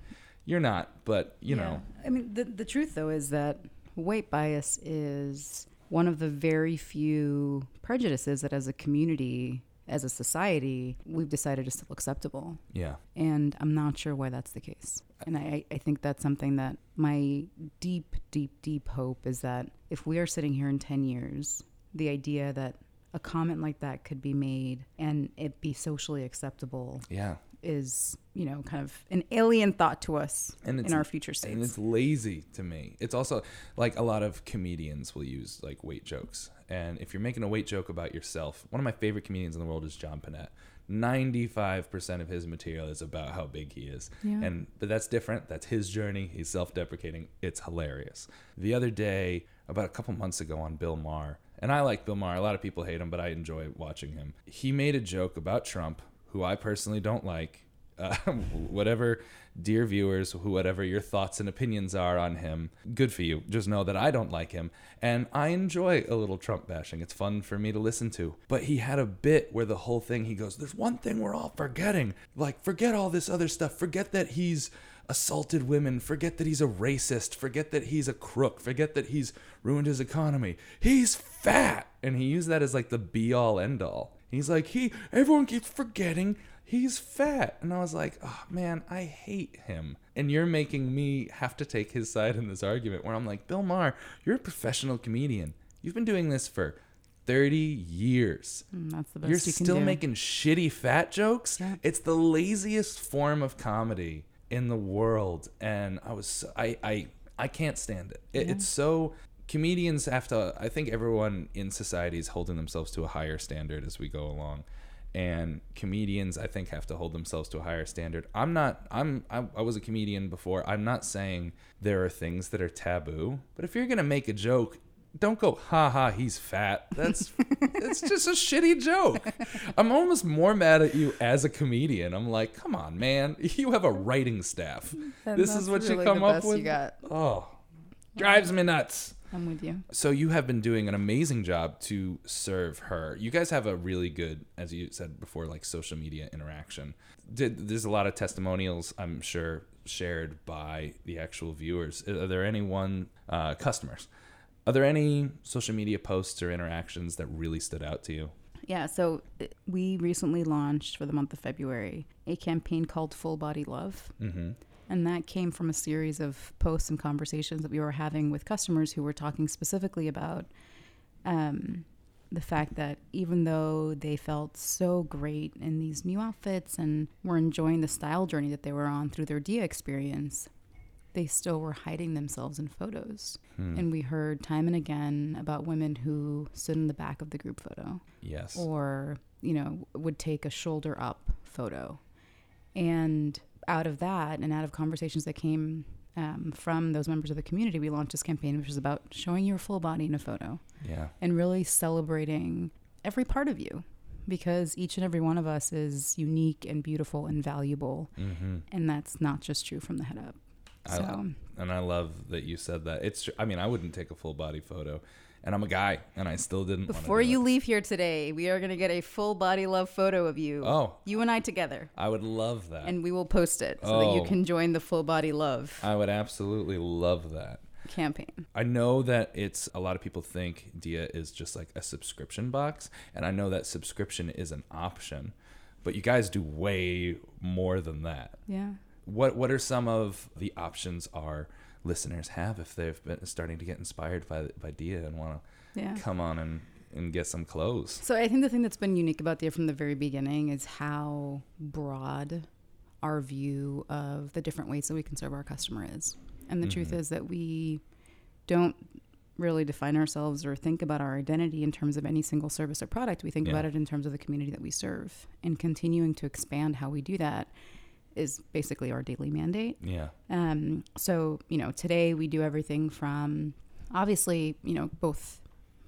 [SPEAKER 1] you're not. But you
[SPEAKER 2] Yeah.
[SPEAKER 1] know,
[SPEAKER 2] I mean, the the truth though is that weight bias is one of the very few prejudices that, as a community, as a society, we've decided is still acceptable.
[SPEAKER 1] yeah,
[SPEAKER 2] And I'm not sure why that's the case. And I, I think that's something that my deep, deep, deep hope is that if we are sitting here in 10 years, the idea that a comment like that could be made and it be socially acceptable
[SPEAKER 1] yeah,
[SPEAKER 2] is, you know, kind of an alien thought to us
[SPEAKER 1] and
[SPEAKER 2] in our future states.
[SPEAKER 1] and it's lazy to me. It's also like a lot of comedians will use like weight jokes. And if you're making a weight joke about yourself, one of my favorite comedians in the world is John Pinette. 95% of his material is about how big he is.
[SPEAKER 2] Yeah.
[SPEAKER 1] And but that's different. That's his journey. He's self-deprecating. It's hilarious. The other day, about a couple months ago on Bill Maher, and I like Bill Maher. A lot of people hate him, but I enjoy watching him. He made a joke about Trump, who I personally don't like. Uh, whatever, dear viewers, who whatever your thoughts and opinions are on him, good for you. Just know that I don't like him, and I enjoy a little Trump bashing. It's fun for me to listen to. But he had a bit where the whole thing he goes, "There's one thing we're all forgetting. Like, forget all this other stuff. Forget that he's." assaulted women, forget that he's a racist, forget that he's a crook, forget that he's ruined his economy. He's fat. And he used that as like the be all end all. He's like, he everyone keeps forgetting he's fat. And I was like, oh man, I hate him. And you're making me have to take his side in this argument where I'm like, Bill Maher, you're a professional comedian. You've been doing this for 30 years.
[SPEAKER 2] Mm, that's the best
[SPEAKER 1] You're
[SPEAKER 2] you can
[SPEAKER 1] still
[SPEAKER 2] do.
[SPEAKER 1] making shitty fat jokes.
[SPEAKER 2] Yeah.
[SPEAKER 1] It's the laziest form of comedy in the world, and I was so- I I I can't stand it. it
[SPEAKER 2] Yeah.
[SPEAKER 1] It's so comedians have to. I think everyone in society is holding themselves to a higher standard as we go along. And comedians, I think, have to hold themselves to a higher standard. I'm not. I'm. I, I was a comedian before. I'm not saying there are things that are taboo. But if you're gonna make a joke, don't go, ha ha, he's fat. That's it's just a shitty joke. I'm almost more mad at you as a comedian. I'm like, come on, man. You have a writing staff.
[SPEAKER 2] And
[SPEAKER 1] this is what you come up with. Oh, drives me nuts.
[SPEAKER 2] I'm with you.
[SPEAKER 1] So you have been doing an amazing job to serve her. You guys have a really good, as you said before, like social media interaction. Did, there's a lot of testimonials, I'm sure, shared by the actual viewers. Are there any one uh, customers? Are there any social media posts or interactions that really stood out to you?
[SPEAKER 2] Yeah, so uh, we recently launched for the month of February a campaign called Full Body Love.
[SPEAKER 1] Mm-hmm.
[SPEAKER 2] And that came from a series of posts and conversations that we were having with customers who were talking specifically about um, the fact that even though they felt so great in these new outfits and were enjoying the style journey that they were on through their Dia experience, they still were hiding themselves in photos.
[SPEAKER 1] Hmm.
[SPEAKER 2] And we heard time and again about women who stood in the back of the group photo
[SPEAKER 1] Yes.
[SPEAKER 2] or you know would take a shoulder up photo and out of that and out of conversations that came um, from those members of the community we launched this campaign which is about showing your full body in a photo
[SPEAKER 1] yeah.
[SPEAKER 2] and really celebrating every part of you because each and every one of us is unique and beautiful and valuable
[SPEAKER 1] Mm-hmm.
[SPEAKER 2] and that's not just true from the head up
[SPEAKER 1] I-
[SPEAKER 2] so
[SPEAKER 1] And I love that you said that. It's. I mean, I wouldn't take a full body photo, and I'm a guy, and I still didn't.
[SPEAKER 2] before you
[SPEAKER 1] it.
[SPEAKER 2] leave here today we are going to get a full body love photo of you
[SPEAKER 1] Oh,
[SPEAKER 2] you and i together
[SPEAKER 1] I would love that.
[SPEAKER 2] and we will post it so that you
[SPEAKER 1] Oh.
[SPEAKER 2] can join the full body love
[SPEAKER 1] I would absolutely love that.
[SPEAKER 2] campaign.
[SPEAKER 1] I know that it's a lot of people think Dia is just like a subscription box, and I know that subscription is an option. but you guys do way more than that.
[SPEAKER 2] Yeah.
[SPEAKER 1] What what are some of the options our listeners have if they've been starting to get inspired by by Dia and want
[SPEAKER 2] Yeah.
[SPEAKER 1] to come on and and get some clothes?
[SPEAKER 2] So I think the thing that's been unique about Dia from the very beginning is how broad our view of the different ways that we can serve our customer is. And the truth
[SPEAKER 1] Mhm.
[SPEAKER 2] is that we don't really define ourselves or think about our identity in terms of any single service or product. We think
[SPEAKER 1] Yeah.
[SPEAKER 2] about it in terms of the community that we serve. And continuing to expand how we do that is basically our daily mandate.
[SPEAKER 1] Yeah.
[SPEAKER 2] Um, so, you know, today we do everything from obviously, you know, both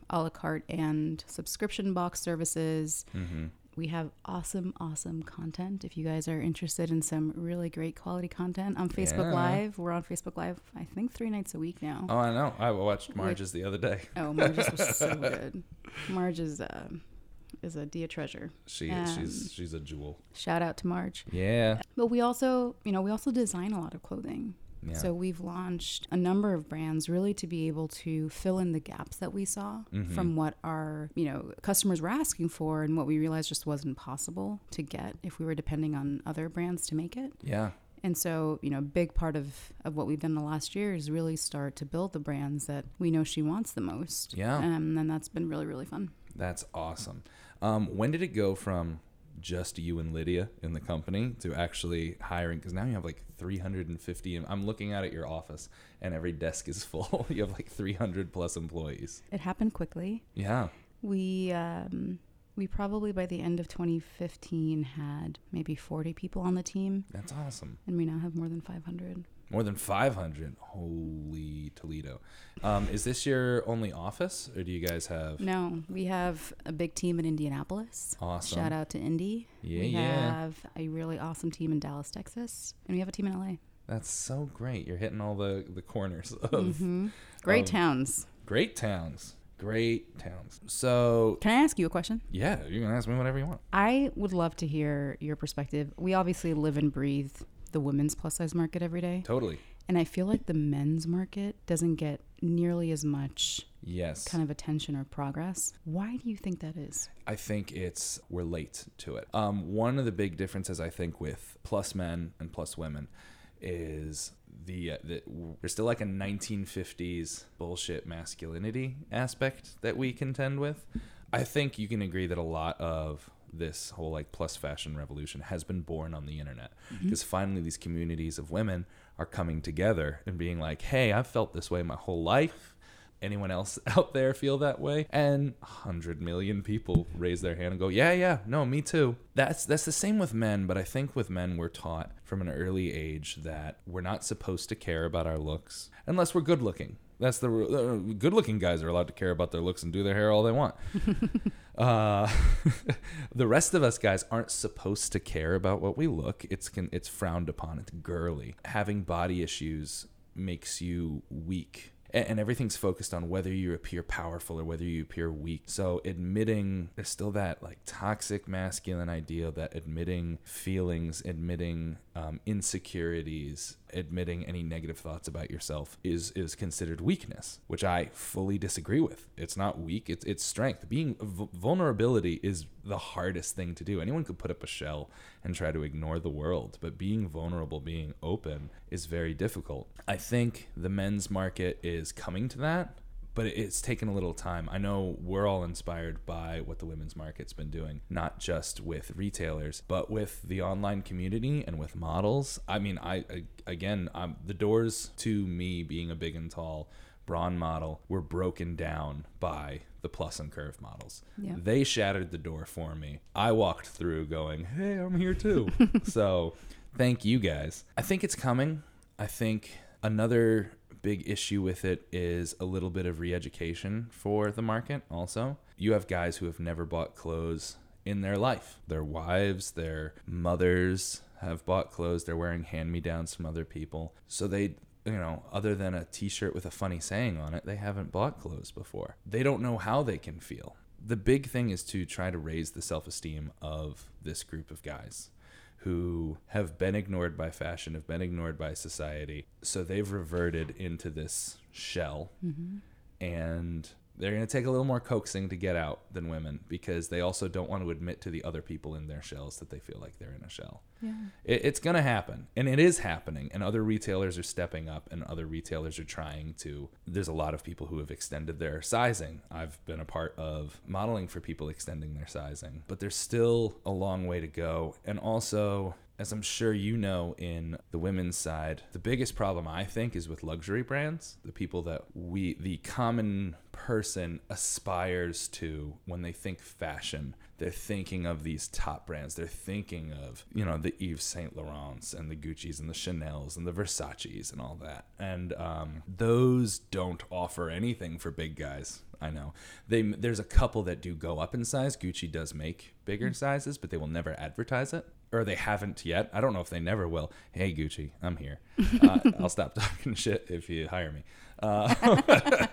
[SPEAKER 2] a la carte and subscription box services.
[SPEAKER 1] Mm-hmm.
[SPEAKER 2] We have awesome, awesome content. If you guys are interested in some really great quality content on Facebook
[SPEAKER 1] Yeah.
[SPEAKER 2] Live, we're on Facebook Live, I think, three nights a week now.
[SPEAKER 1] Oh, I know. I watched Marge's the other day.
[SPEAKER 2] Oh, Marge's was so good. Marge's. uh, is a Dia treasure.
[SPEAKER 1] She
[SPEAKER 2] Um,
[SPEAKER 1] she's she's a jewel.
[SPEAKER 2] Shout out to Marge.
[SPEAKER 1] Yeah.
[SPEAKER 2] But we also, you know, we also design a lot of clothing.
[SPEAKER 1] Yeah.
[SPEAKER 2] So we've launched a number of brands really to be able to fill in the gaps that we saw
[SPEAKER 1] Mhm.
[SPEAKER 2] from what our, you know, customers were asking for and what we realized just wasn't possible to get if we were depending on other brands to make it.
[SPEAKER 1] yeah.
[SPEAKER 2] And so, you know, a big part of, of what we've done the last year is really start to build the brands that we know she wants the most.
[SPEAKER 1] Yeah.
[SPEAKER 2] Um, and that's been really, really fun.
[SPEAKER 1] That's awesome. Um, when did it go from just you and Lydia in the company to actually hiring? Because now you have like 350. I'm looking out at your office, and every desk is full. you have like 300 plus employees.
[SPEAKER 2] It happened quickly.
[SPEAKER 1] Yeah.
[SPEAKER 2] We um, we probably by the end of 2015 had maybe 40 people on the team,
[SPEAKER 1] That's awesome.
[SPEAKER 2] and we now have more than 500.
[SPEAKER 1] More than 500. Holy Toledo. Um, is this your only office, or do you guys have?
[SPEAKER 2] No, we have a big team in Indianapolis.
[SPEAKER 1] Awesome.
[SPEAKER 2] Shout out to Indy.
[SPEAKER 1] Yeah,
[SPEAKER 2] we
[SPEAKER 1] yeah.
[SPEAKER 2] have a really awesome team in Dallas, Texas, and we have a team in LA.
[SPEAKER 1] That's so great. You're hitting all the, the corners of
[SPEAKER 2] hmm Great
[SPEAKER 1] um,
[SPEAKER 2] towns.
[SPEAKER 1] great towns. Great towns. So,
[SPEAKER 2] Can I ask you a question?
[SPEAKER 1] yeah, you can ask me whatever you want.
[SPEAKER 2] I would love to hear your perspective. We obviously live and breathe the women's plus size market every day,
[SPEAKER 1] Totally.
[SPEAKER 2] and I feel like the men's market doesn't get nearly as much
[SPEAKER 1] Yes.
[SPEAKER 2] kind of attention or progress. Why do you think that is?
[SPEAKER 1] I think it's we're late to it. Um, one of the big differences I think with plus men and plus women is the, uh, the there's still like a 1950s bullshit masculinity aspect that we contend with. I think you can agree that a lot of this whole like plus fashion revolution has been born on the internet. Because finally these communities of women are coming together and being like, "Hey, I've felt this way my whole life." anyone else out there feel that way? And 100 million people raise their hand and go yeah yeah no me too. That's that's the same with men but i think with men we're taught from an early age that we're not supposed to care about our looks unless we're good looking. That's the uh, good looking guys are allowed to care about their looks and do their hair all they want uh, the rest of us guys aren't supposed to care about what we look. It's con- it's frowned upon. It's girly. Having body issues makes you weak. A- And everything's focused on whether you appear powerful or whether you appear weak. So admitting there's still that like toxic masculine idea that admitting feelings, admitting um, insecurities, admitting any negative thoughts about yourself is is considered weakness, which I fully disagree with. It's not weak; it's it's strength. Being v- vulnerability is the hardest thing to do. Anyone could put up a shell and try to ignore the world, but being vulnerable, being open, is very difficult. I think the men's market is coming to that. But it's taken a little time. I know we're all inspired by what the women's market's been doing, not just with retailers, but with the online community and with models. I mean, I, I again, um, the doors to me being a big and tall brawn model were broken down by the plus and curve models.
[SPEAKER 2] Yeah.
[SPEAKER 1] They shattered the door for me. I walked through going, "Hey, I'm here too." so, thank you guys. I think it's coming. I think another big issue with it is a little bit of re-education for the market also. You have guys who have never bought clothes in their life. Their wives, their mothers have bought clothes. They're wearing hand-me-downs from other people. So they you know, other than a t-shirt with a funny saying on it, they haven't bought clothes before. They don't know how they can feel. The big thing is to try to raise the self-esteem of this group of guys who have been ignored by fashion, have been ignored by society. So they've reverted into this shell.
[SPEAKER 2] Mm-hmm.
[SPEAKER 1] And they're going to take a little more coaxing to get out than women because they also don't want to admit to the other people in their shells that they feel like they're in a shell.
[SPEAKER 2] Yeah.
[SPEAKER 1] It, it's going to happen, and it is happening. And other retailers are stepping up, and other retailers are trying to. There's a lot of people who have extended their sizing. I've been a part of modeling for people extending their sizing, but there's still a long way to go. And also, as I'm sure you know in the women's side, the biggest problem I think is with luxury brands, the people that we, the common person aspires to when they think fashion. They're thinking of these top brands. They're thinking of, you know, the Yves Saint Laurents and the Gucci's and the Chanel's and the Versace's and all that. And um, those don't offer anything for big guys. I know. They there's a couple that do go up in size. Gucci does make bigger sizes, but they will never advertise it, or they haven't yet. I don't know if they never will. Hey Gucci, I'm here. Uh, I'll stop talking shit if you hire me. Uh, but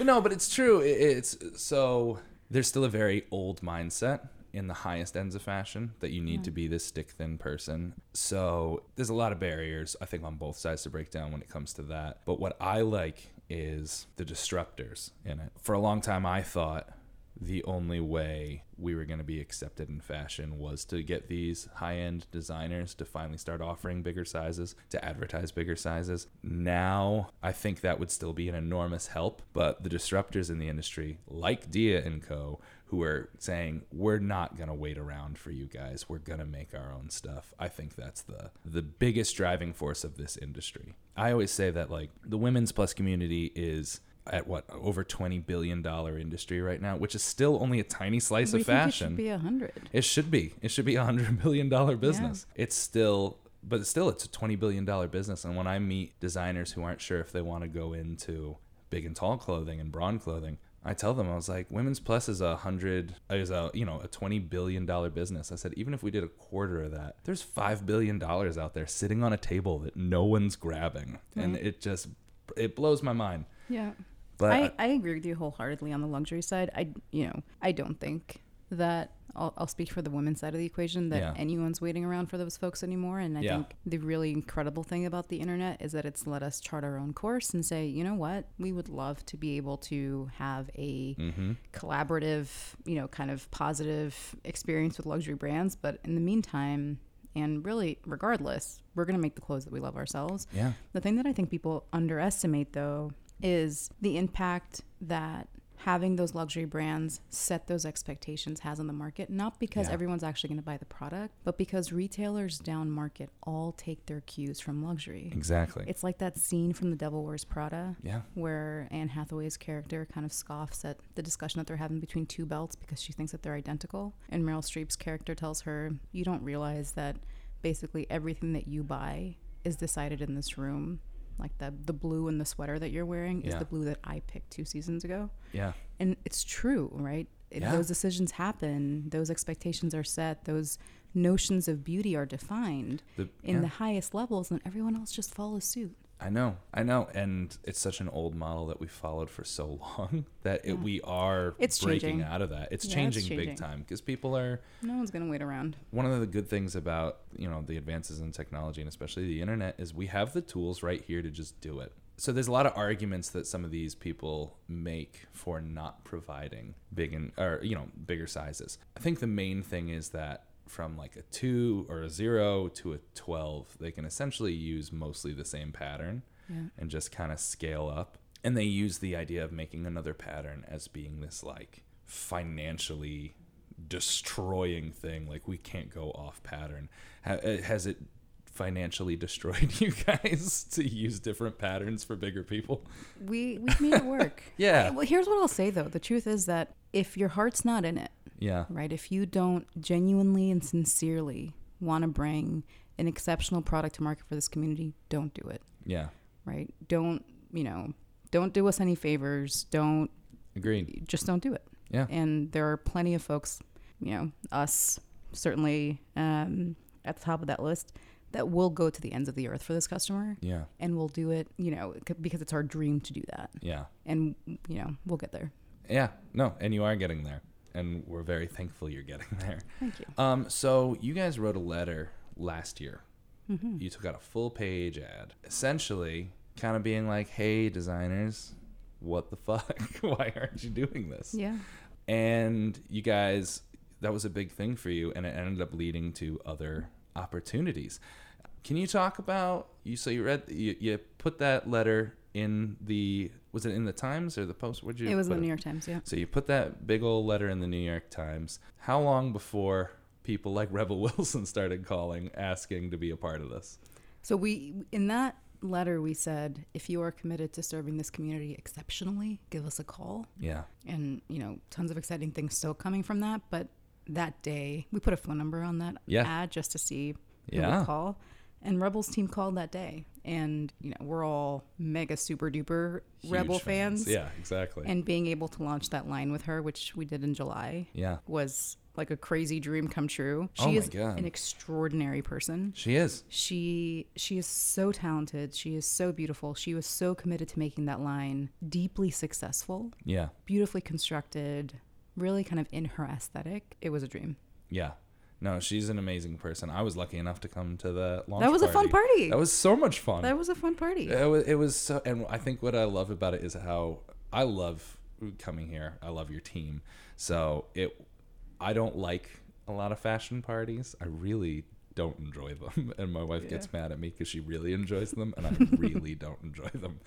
[SPEAKER 1] no, but it's true. It, it's so there's still a very old mindset in the highest ends of fashion that you need to be this stick thin person. So there's a lot of barriers, I think, on both sides to break down when it comes to that. But what I like is the disruptors in it. For a long time, I thought the only way we were going to be accepted in fashion was to get these high end designers to finally start offering bigger sizes, to advertise bigger sizes. Now, I think that would still be an enormous help, but the disruptors in the industry, like Dia and Co., who are saying we're not going to wait around for you guys we're going to make our own stuff i think that's the the biggest driving force of this industry i always say that like the women's plus community is at what over 20 billion dollar industry right now which is still only a tiny slice
[SPEAKER 2] we
[SPEAKER 1] of fashion
[SPEAKER 2] it should be a hundred.
[SPEAKER 1] it should be. It should be a hundred billion dollar business. It's still, but still, it's a twenty billion dollar business. And when I meet designers who aren't sure if they want to go into big and tall clothing and brawn clothing, I tell them I was like, Women's Plus is a hundred is a you know a twenty billion dollar business. I said even if we did a quarter of that, there's five billion dollars out there sitting on a table that no one's grabbing, and it just it blows my mind.
[SPEAKER 2] Yeah.
[SPEAKER 1] But
[SPEAKER 2] I, I agree with you wholeheartedly on the luxury side. I you know I don't think that I'll, I'll speak for the women's side of the equation that
[SPEAKER 1] Yeah.
[SPEAKER 2] anyone's waiting around for those folks anymore. And I
[SPEAKER 1] Yeah.
[SPEAKER 2] think the really incredible thing about the internet is that it's let us chart our own course and say, you know what, we would love to be able to have a
[SPEAKER 1] hmm
[SPEAKER 2] collaborative, you know, kind of positive experience with luxury brands. But in the meantime, and really, regardless, we're going to make the clothes that we love ourselves.
[SPEAKER 1] yeah,
[SPEAKER 2] The thing that I think people underestimate, though, is the impact that having those luxury brands set those expectations has on the market. Not because
[SPEAKER 1] Yeah.
[SPEAKER 2] everyone's actually going to buy the product, but because retailers down market all take their cues from luxury.
[SPEAKER 1] exactly.
[SPEAKER 2] It's like that scene from The Devil Wears Prada
[SPEAKER 1] yeah,
[SPEAKER 2] where Anne Hathaway's character kind of scoffs at the discussion that they're having between two belts because she thinks that they're identical. And Meryl Streep's character tells her, You don't realize that basically everything that you buy is decided in this room. Like the, the blue in the sweater that you're wearing is
[SPEAKER 1] Yeah.
[SPEAKER 2] the blue that I picked two seasons ago.
[SPEAKER 1] yeah,
[SPEAKER 2] And it's true, right? It,
[SPEAKER 1] Yeah.
[SPEAKER 2] Those decisions happen, those expectations are set, those notions of beauty are defined
[SPEAKER 1] the,
[SPEAKER 2] in
[SPEAKER 1] yeah.
[SPEAKER 2] the highest levels, and everyone else just follows suit.
[SPEAKER 1] I know, I know, and it's such an old model that we followed for so long that it,
[SPEAKER 2] Yeah.
[SPEAKER 1] we are
[SPEAKER 2] It's
[SPEAKER 1] breaking
[SPEAKER 2] changing.
[SPEAKER 1] out of that. It's
[SPEAKER 2] Yeah, it's
[SPEAKER 1] changing, big time because people are.
[SPEAKER 2] No one's going to wait around.
[SPEAKER 1] One of the good things about you know the advances in technology and especially the internet is we have the tools right here to just do it. So there's a lot of arguments that some of these people make for not providing big and or you know bigger sizes. I think the main thing is that from like a 2 or a 0 to a 12 they can essentially use mostly the same pattern
[SPEAKER 2] Yeah.
[SPEAKER 1] and just kind of scale up. And they use the idea of making another pattern as being this like financially destroying thing. Like we can't go off pattern. Uh, has it financially destroyed you guys to use different patterns for bigger people?
[SPEAKER 2] We we made it work.
[SPEAKER 1] Yeah.
[SPEAKER 2] Well, here's what I'll say though. The truth is that if your heart's not in it,
[SPEAKER 1] Yeah.
[SPEAKER 2] right? If you don't genuinely and sincerely want to bring an exceptional product to market for this community, don't do it,
[SPEAKER 1] Yeah.
[SPEAKER 2] right? Don't, you know, don't do us any favors. Don't
[SPEAKER 1] Agreed.
[SPEAKER 2] just don't do it.
[SPEAKER 1] Yeah.
[SPEAKER 2] And there are plenty of folks, you know, us certainly um, at the top of that list that will go to the ends of the earth for this customer
[SPEAKER 1] Yeah.
[SPEAKER 2] and we'll do it, you know, because it's our dream to do that.
[SPEAKER 1] Yeah.
[SPEAKER 2] And, you know, we'll get there.
[SPEAKER 1] Yeah. No, and you are getting there. And we're very thankful you're getting there.
[SPEAKER 2] Thank you.
[SPEAKER 1] Um, so you guys wrote a letter last year.
[SPEAKER 2] hmm
[SPEAKER 1] You took out a full page ad, essentially kind of being like, "Hey designers, what the fuck? Why aren't you doing this?
[SPEAKER 2] Yeah.
[SPEAKER 1] And you guys, that was a big thing for you, and it ended up leading to other opportunities. Can you talk about you? So you read, you, you put that letter in the was it in the Times or the Post? Would you?
[SPEAKER 2] It was in the New York Times, yeah.
[SPEAKER 1] So you put that big old letter in the New York Times. How long before people like Rebel Wilson started calling, asking to be a part of this?
[SPEAKER 2] So we in that letter we said, if you are committed to serving this community exceptionally, give us a call.
[SPEAKER 1] Yeah.
[SPEAKER 2] And you know, tons of exciting things still coming from that. But that day, we put a phone number on that
[SPEAKER 1] Yeah.
[SPEAKER 2] ad just to see who
[SPEAKER 1] Yeah.
[SPEAKER 2] would call. And Rebels team called that day, and you know we're all mega super duper
[SPEAKER 1] Huge
[SPEAKER 2] Rebel fans.
[SPEAKER 1] Yeah, exactly.
[SPEAKER 2] And being able to launch that line with her, which we did in July,
[SPEAKER 1] yeah.
[SPEAKER 2] was like a crazy dream come true. Oh she
[SPEAKER 1] Oh my
[SPEAKER 2] is
[SPEAKER 1] God.
[SPEAKER 2] an extraordinary person.
[SPEAKER 1] She is.
[SPEAKER 2] She she is so talented. She is so beautiful. She was so committed to making that line deeply successful,
[SPEAKER 1] Yeah.
[SPEAKER 2] beautifully constructed, really kind of in her aesthetic. It was a dream.
[SPEAKER 1] Yeah. No, she's an amazing person. I was lucky enough to come to the launch
[SPEAKER 2] That was a fun party.
[SPEAKER 1] That was so much fun.
[SPEAKER 2] That was a fun party.
[SPEAKER 1] It was, it was so, and I think what I love about it is how I love coming here. I love your team. So it, I don't like a lot of fashion parties. I really don't enjoy them, and my wife gets mad at me because she really enjoys them, and I really don't enjoy them.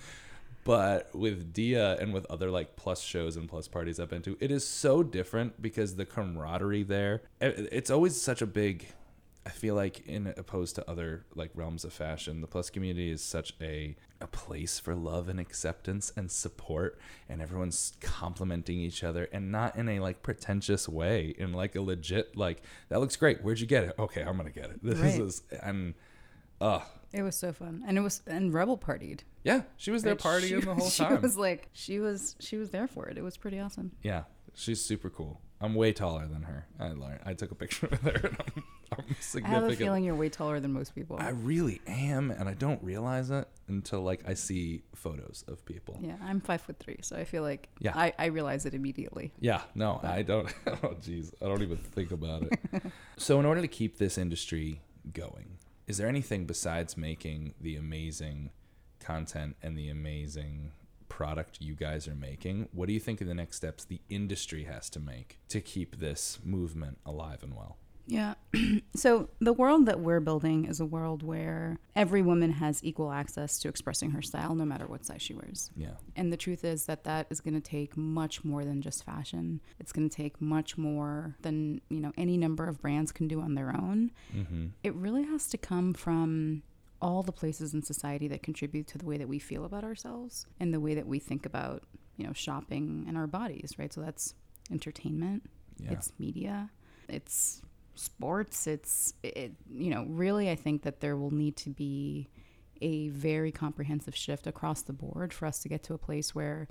[SPEAKER 1] But with Dia and with other like plus shows and plus parties I've been to, it is so different because the camaraderie there. It's always such a big I feel like in opposed to other like realms of fashion, the plus community is such a a place for love and acceptance and support and everyone's complimenting each other and not in a like pretentious way in like a legit like that looks great. Where'd you get it? Okay, I'm gonna get it. This
[SPEAKER 2] Right.
[SPEAKER 1] is and uh
[SPEAKER 2] It was so fun, and it was and Rebel partied.
[SPEAKER 1] yeah, she was there
[SPEAKER 2] Right?
[SPEAKER 1] partying
[SPEAKER 2] She-
[SPEAKER 1] the whole
[SPEAKER 2] she
[SPEAKER 1] time.
[SPEAKER 2] was like she was she was there for it. It was pretty awesome.
[SPEAKER 1] Yeah, she's super cool. I'm way taller than her. I learned. I took a picture with her. And I'm, I'm
[SPEAKER 2] I have a feeling you're way taller than most people.
[SPEAKER 1] I really am, and I don't realize it until like I see photos of people.
[SPEAKER 2] yeah, I'm five foot three, so I feel like
[SPEAKER 1] Yeah.
[SPEAKER 2] I, I realize it immediately.
[SPEAKER 1] Yeah, no, I don't. Oh, jeez, I don't even think about it. so, in order to keep this industry going, is there anything besides making the amazing content and the amazing product you guys are making? What do you think are the next steps the industry has to make to keep this movement alive and well?
[SPEAKER 2] Yeah. so the world that we're building is a world where every woman has equal access to expressing her style, no matter what size she wears.
[SPEAKER 1] Yeah,
[SPEAKER 2] And the truth is that that is going to take much more than just fashion. It's going to take much more than, you know, any number of brands can do on their own.
[SPEAKER 1] mm-hmm.
[SPEAKER 2] It really has to come from all the places in society that contribute to the way that we feel about ourselves and the way that we think about, you know, shopping and our bodies, right? So that's entertainment,
[SPEAKER 1] yeah,
[SPEAKER 2] it's media, it's sports, it's it, you know, really I think that there will need to be a very comprehensive shift across the board for us to get to a place where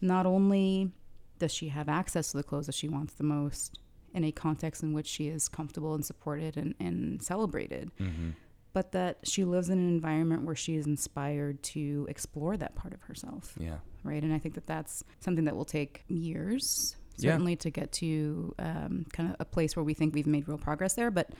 [SPEAKER 2] not only does she have access to the clothes that she wants the most in a context in which she is comfortable and supported and, and celebrated,
[SPEAKER 1] mm-hmm.
[SPEAKER 2] but that she lives in an environment where she is inspired to explore that part of herself
[SPEAKER 1] yeah,
[SPEAKER 2] right? And I think that that's something that will take years,
[SPEAKER 1] Yeah.
[SPEAKER 2] certainly, to get to um, kind of a place where we think we've made real progress there. But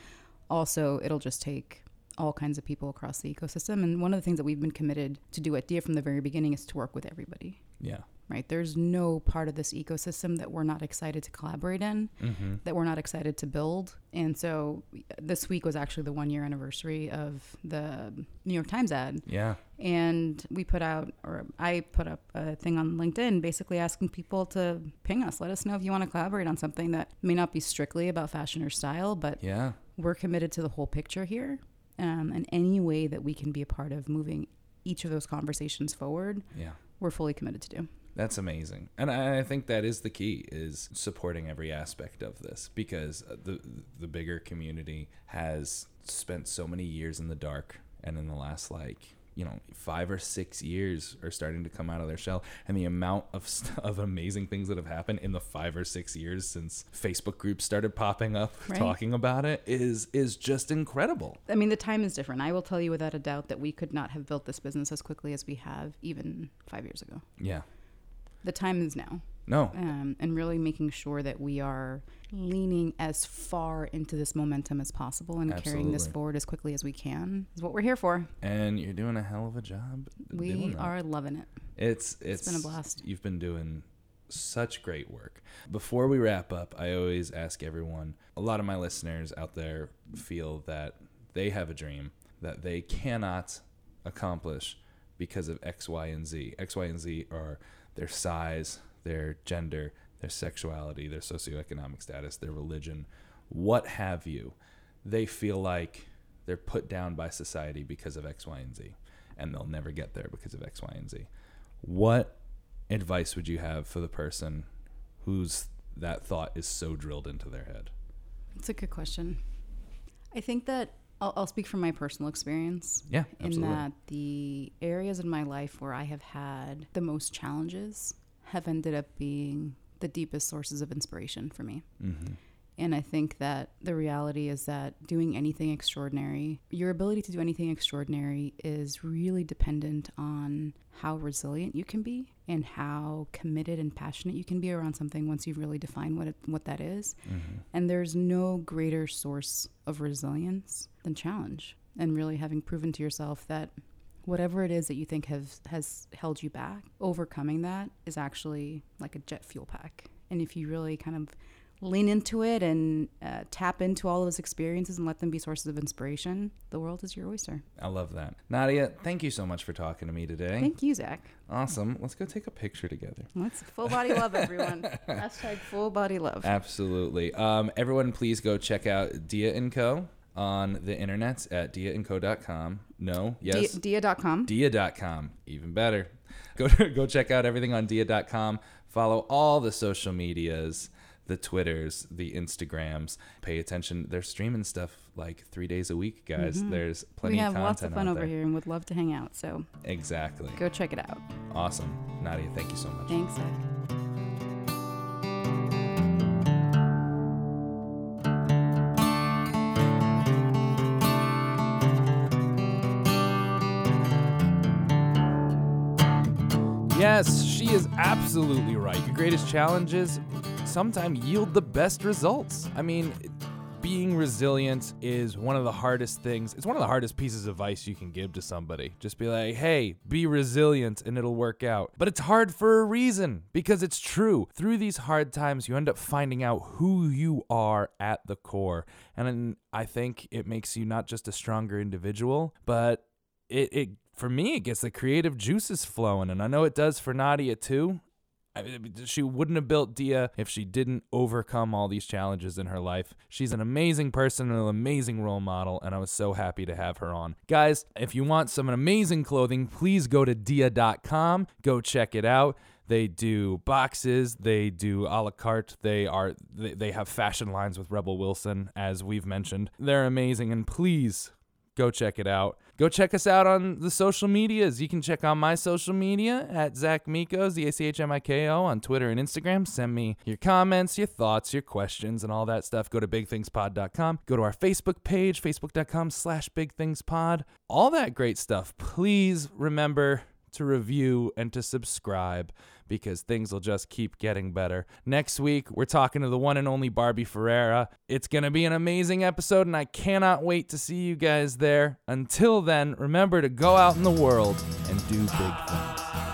[SPEAKER 2] also, it'll just take all kinds of people across the ecosystem. And one of the things that we've been committed to do at DIA from the very beginning is to work with everybody.
[SPEAKER 1] yeah,
[SPEAKER 2] Right? There's no part of this ecosystem that we're not excited to collaborate in,
[SPEAKER 1] mm-hmm.
[SPEAKER 2] that we're not excited to build. And so this week was actually the one year anniversary of the New York Times ad
[SPEAKER 1] yeah,
[SPEAKER 2] and we put out or i put up a thing on linkedin basically asking people to ping us let us know if you want to collaborate on something that may not be strictly about fashion or style but
[SPEAKER 1] yeah.
[SPEAKER 2] we're committed to the whole picture here um, and any way that we can be a part of moving each of those conversations forward
[SPEAKER 1] Yeah.
[SPEAKER 2] we're fully committed to do
[SPEAKER 1] That's amazing, and I I think that is the key: is supporting every aspect of this because uh, the the bigger community has spent so many years in the dark, and in the last like you know five or six years are starting to come out of their shell, and the amount of st- of amazing things that have happened in the five or six years since Facebook groups started popping up
[SPEAKER 2] Right.
[SPEAKER 1] talking about it is is just incredible.
[SPEAKER 2] i mean the time is different i will tell you without a doubt that we could not have built this business as quickly as we have even five years ago
[SPEAKER 1] Yeah.
[SPEAKER 2] The time is now
[SPEAKER 1] No.
[SPEAKER 2] um, and really making sure that we are leaning as far into this momentum as possible and carrying this forward as quickly as we can is what we're here for.
[SPEAKER 1] And you're doing a hell of a job.
[SPEAKER 2] We are loving it.
[SPEAKER 1] It's it's, it's
[SPEAKER 2] been a blast.
[SPEAKER 1] You've been doing such great work. Before we wrap up, I always ask everyone. A lot of my listeners out there feel that they have a dream that they cannot accomplish because of X, Y, and Z. X, Y, and Z are their size, their gender, their sexuality, their socioeconomic status, their religion, what have you. They feel like they're put down by society because of X, Y, and Z, and they'll never get there because of X, Y, and Z. What advice would you have for the person whose that thought is so drilled into their head?
[SPEAKER 2] It's a good question. I think that I'll, I'll speak from my personal experience.
[SPEAKER 1] Yeah, absolutely.
[SPEAKER 2] in that the areas in my life where I have had the most challenges have ended up being the deepest sources of inspiration for me.
[SPEAKER 1] Mm-hmm.
[SPEAKER 2] And I think that the reality is that doing anything extraordinary, your ability to do anything extraordinary is really dependent on how resilient you can be and how committed and passionate you can be around something once you've really defined what it, what that is.
[SPEAKER 1] Mm-hmm.
[SPEAKER 2] And there's no greater source of resilience than challenge and really having proven to yourself that whatever it is that you think has has held you back, overcoming that is actually like a jet fuel pack. And if you really kind of lean into it and uh, tap into all those experiences and let them be sources of inspiration, the world is your oyster.
[SPEAKER 1] I love that. Nadia, thank you so much for talking to me today.
[SPEAKER 2] Thank you, Zach.
[SPEAKER 1] awesome. Let's go take a picture together.
[SPEAKER 2] Let's full body love, everyone. Hashtag full body love.
[SPEAKER 1] Absolutely. Um, everyone, please go check out Dia & Co. on the internet at diaandco.com. No, yes.
[SPEAKER 2] Dia- Dia.com.
[SPEAKER 1] Dia.com. Even better. Go, go check out everything on Dia.com. Follow all the social medias, the Twitters, the Instagrams. Pay attention. They're streaming stuff like three days a week, guys. Mm-hmm. There's plenty
[SPEAKER 2] we have
[SPEAKER 1] of
[SPEAKER 2] lots of fun over
[SPEAKER 1] there.
[SPEAKER 2] here and would love to hang out. So
[SPEAKER 1] Exactly.
[SPEAKER 2] go check it out.
[SPEAKER 1] Awesome. Nadia, thank you so much.
[SPEAKER 2] Thanks, Zach.
[SPEAKER 1] Yes, she is absolutely right. Your greatest challenges sometimes yield the best results. I mean, being resilient is one of the hardest things. It's one of the hardest pieces of advice you can give to somebody. Just be like, hey, be resilient and it'll work out. But it's hard for a reason because it's true. Through these hard times, you end up finding out who you are at the core. And I think it makes you not just a stronger individual, but it, it for me it gets the creative juices flowing and i know it does for nadia too I mean, she wouldn't have built dia if she didn't overcome all these challenges in her life. She's an amazing person and an amazing role model and i was so happy to have her on. Guys if you want some amazing clothing please go to dia.com go check it out. They do boxes. They do a la carte. They are they, they have fashion lines with rebel wilson as we've mentioned. They're amazing and please go check it out. Go check us out on the social medias. You can check on my social media at Zach Miko, Z A C H M I K O, on Twitter and Instagram. Send me your comments, your thoughts, your questions, and all that stuff. Go to bigthingspod.com. Go to our Facebook page, facebook.com slash bigthingspod. All that great stuff. Please remember to review and to subscribe because things will just keep getting better. Next week, we're talking to the one and only Barbie Ferreira. It's going to be an amazing episode, and I cannot wait to see you guys there. Until then, remember to go out in the world and do big things.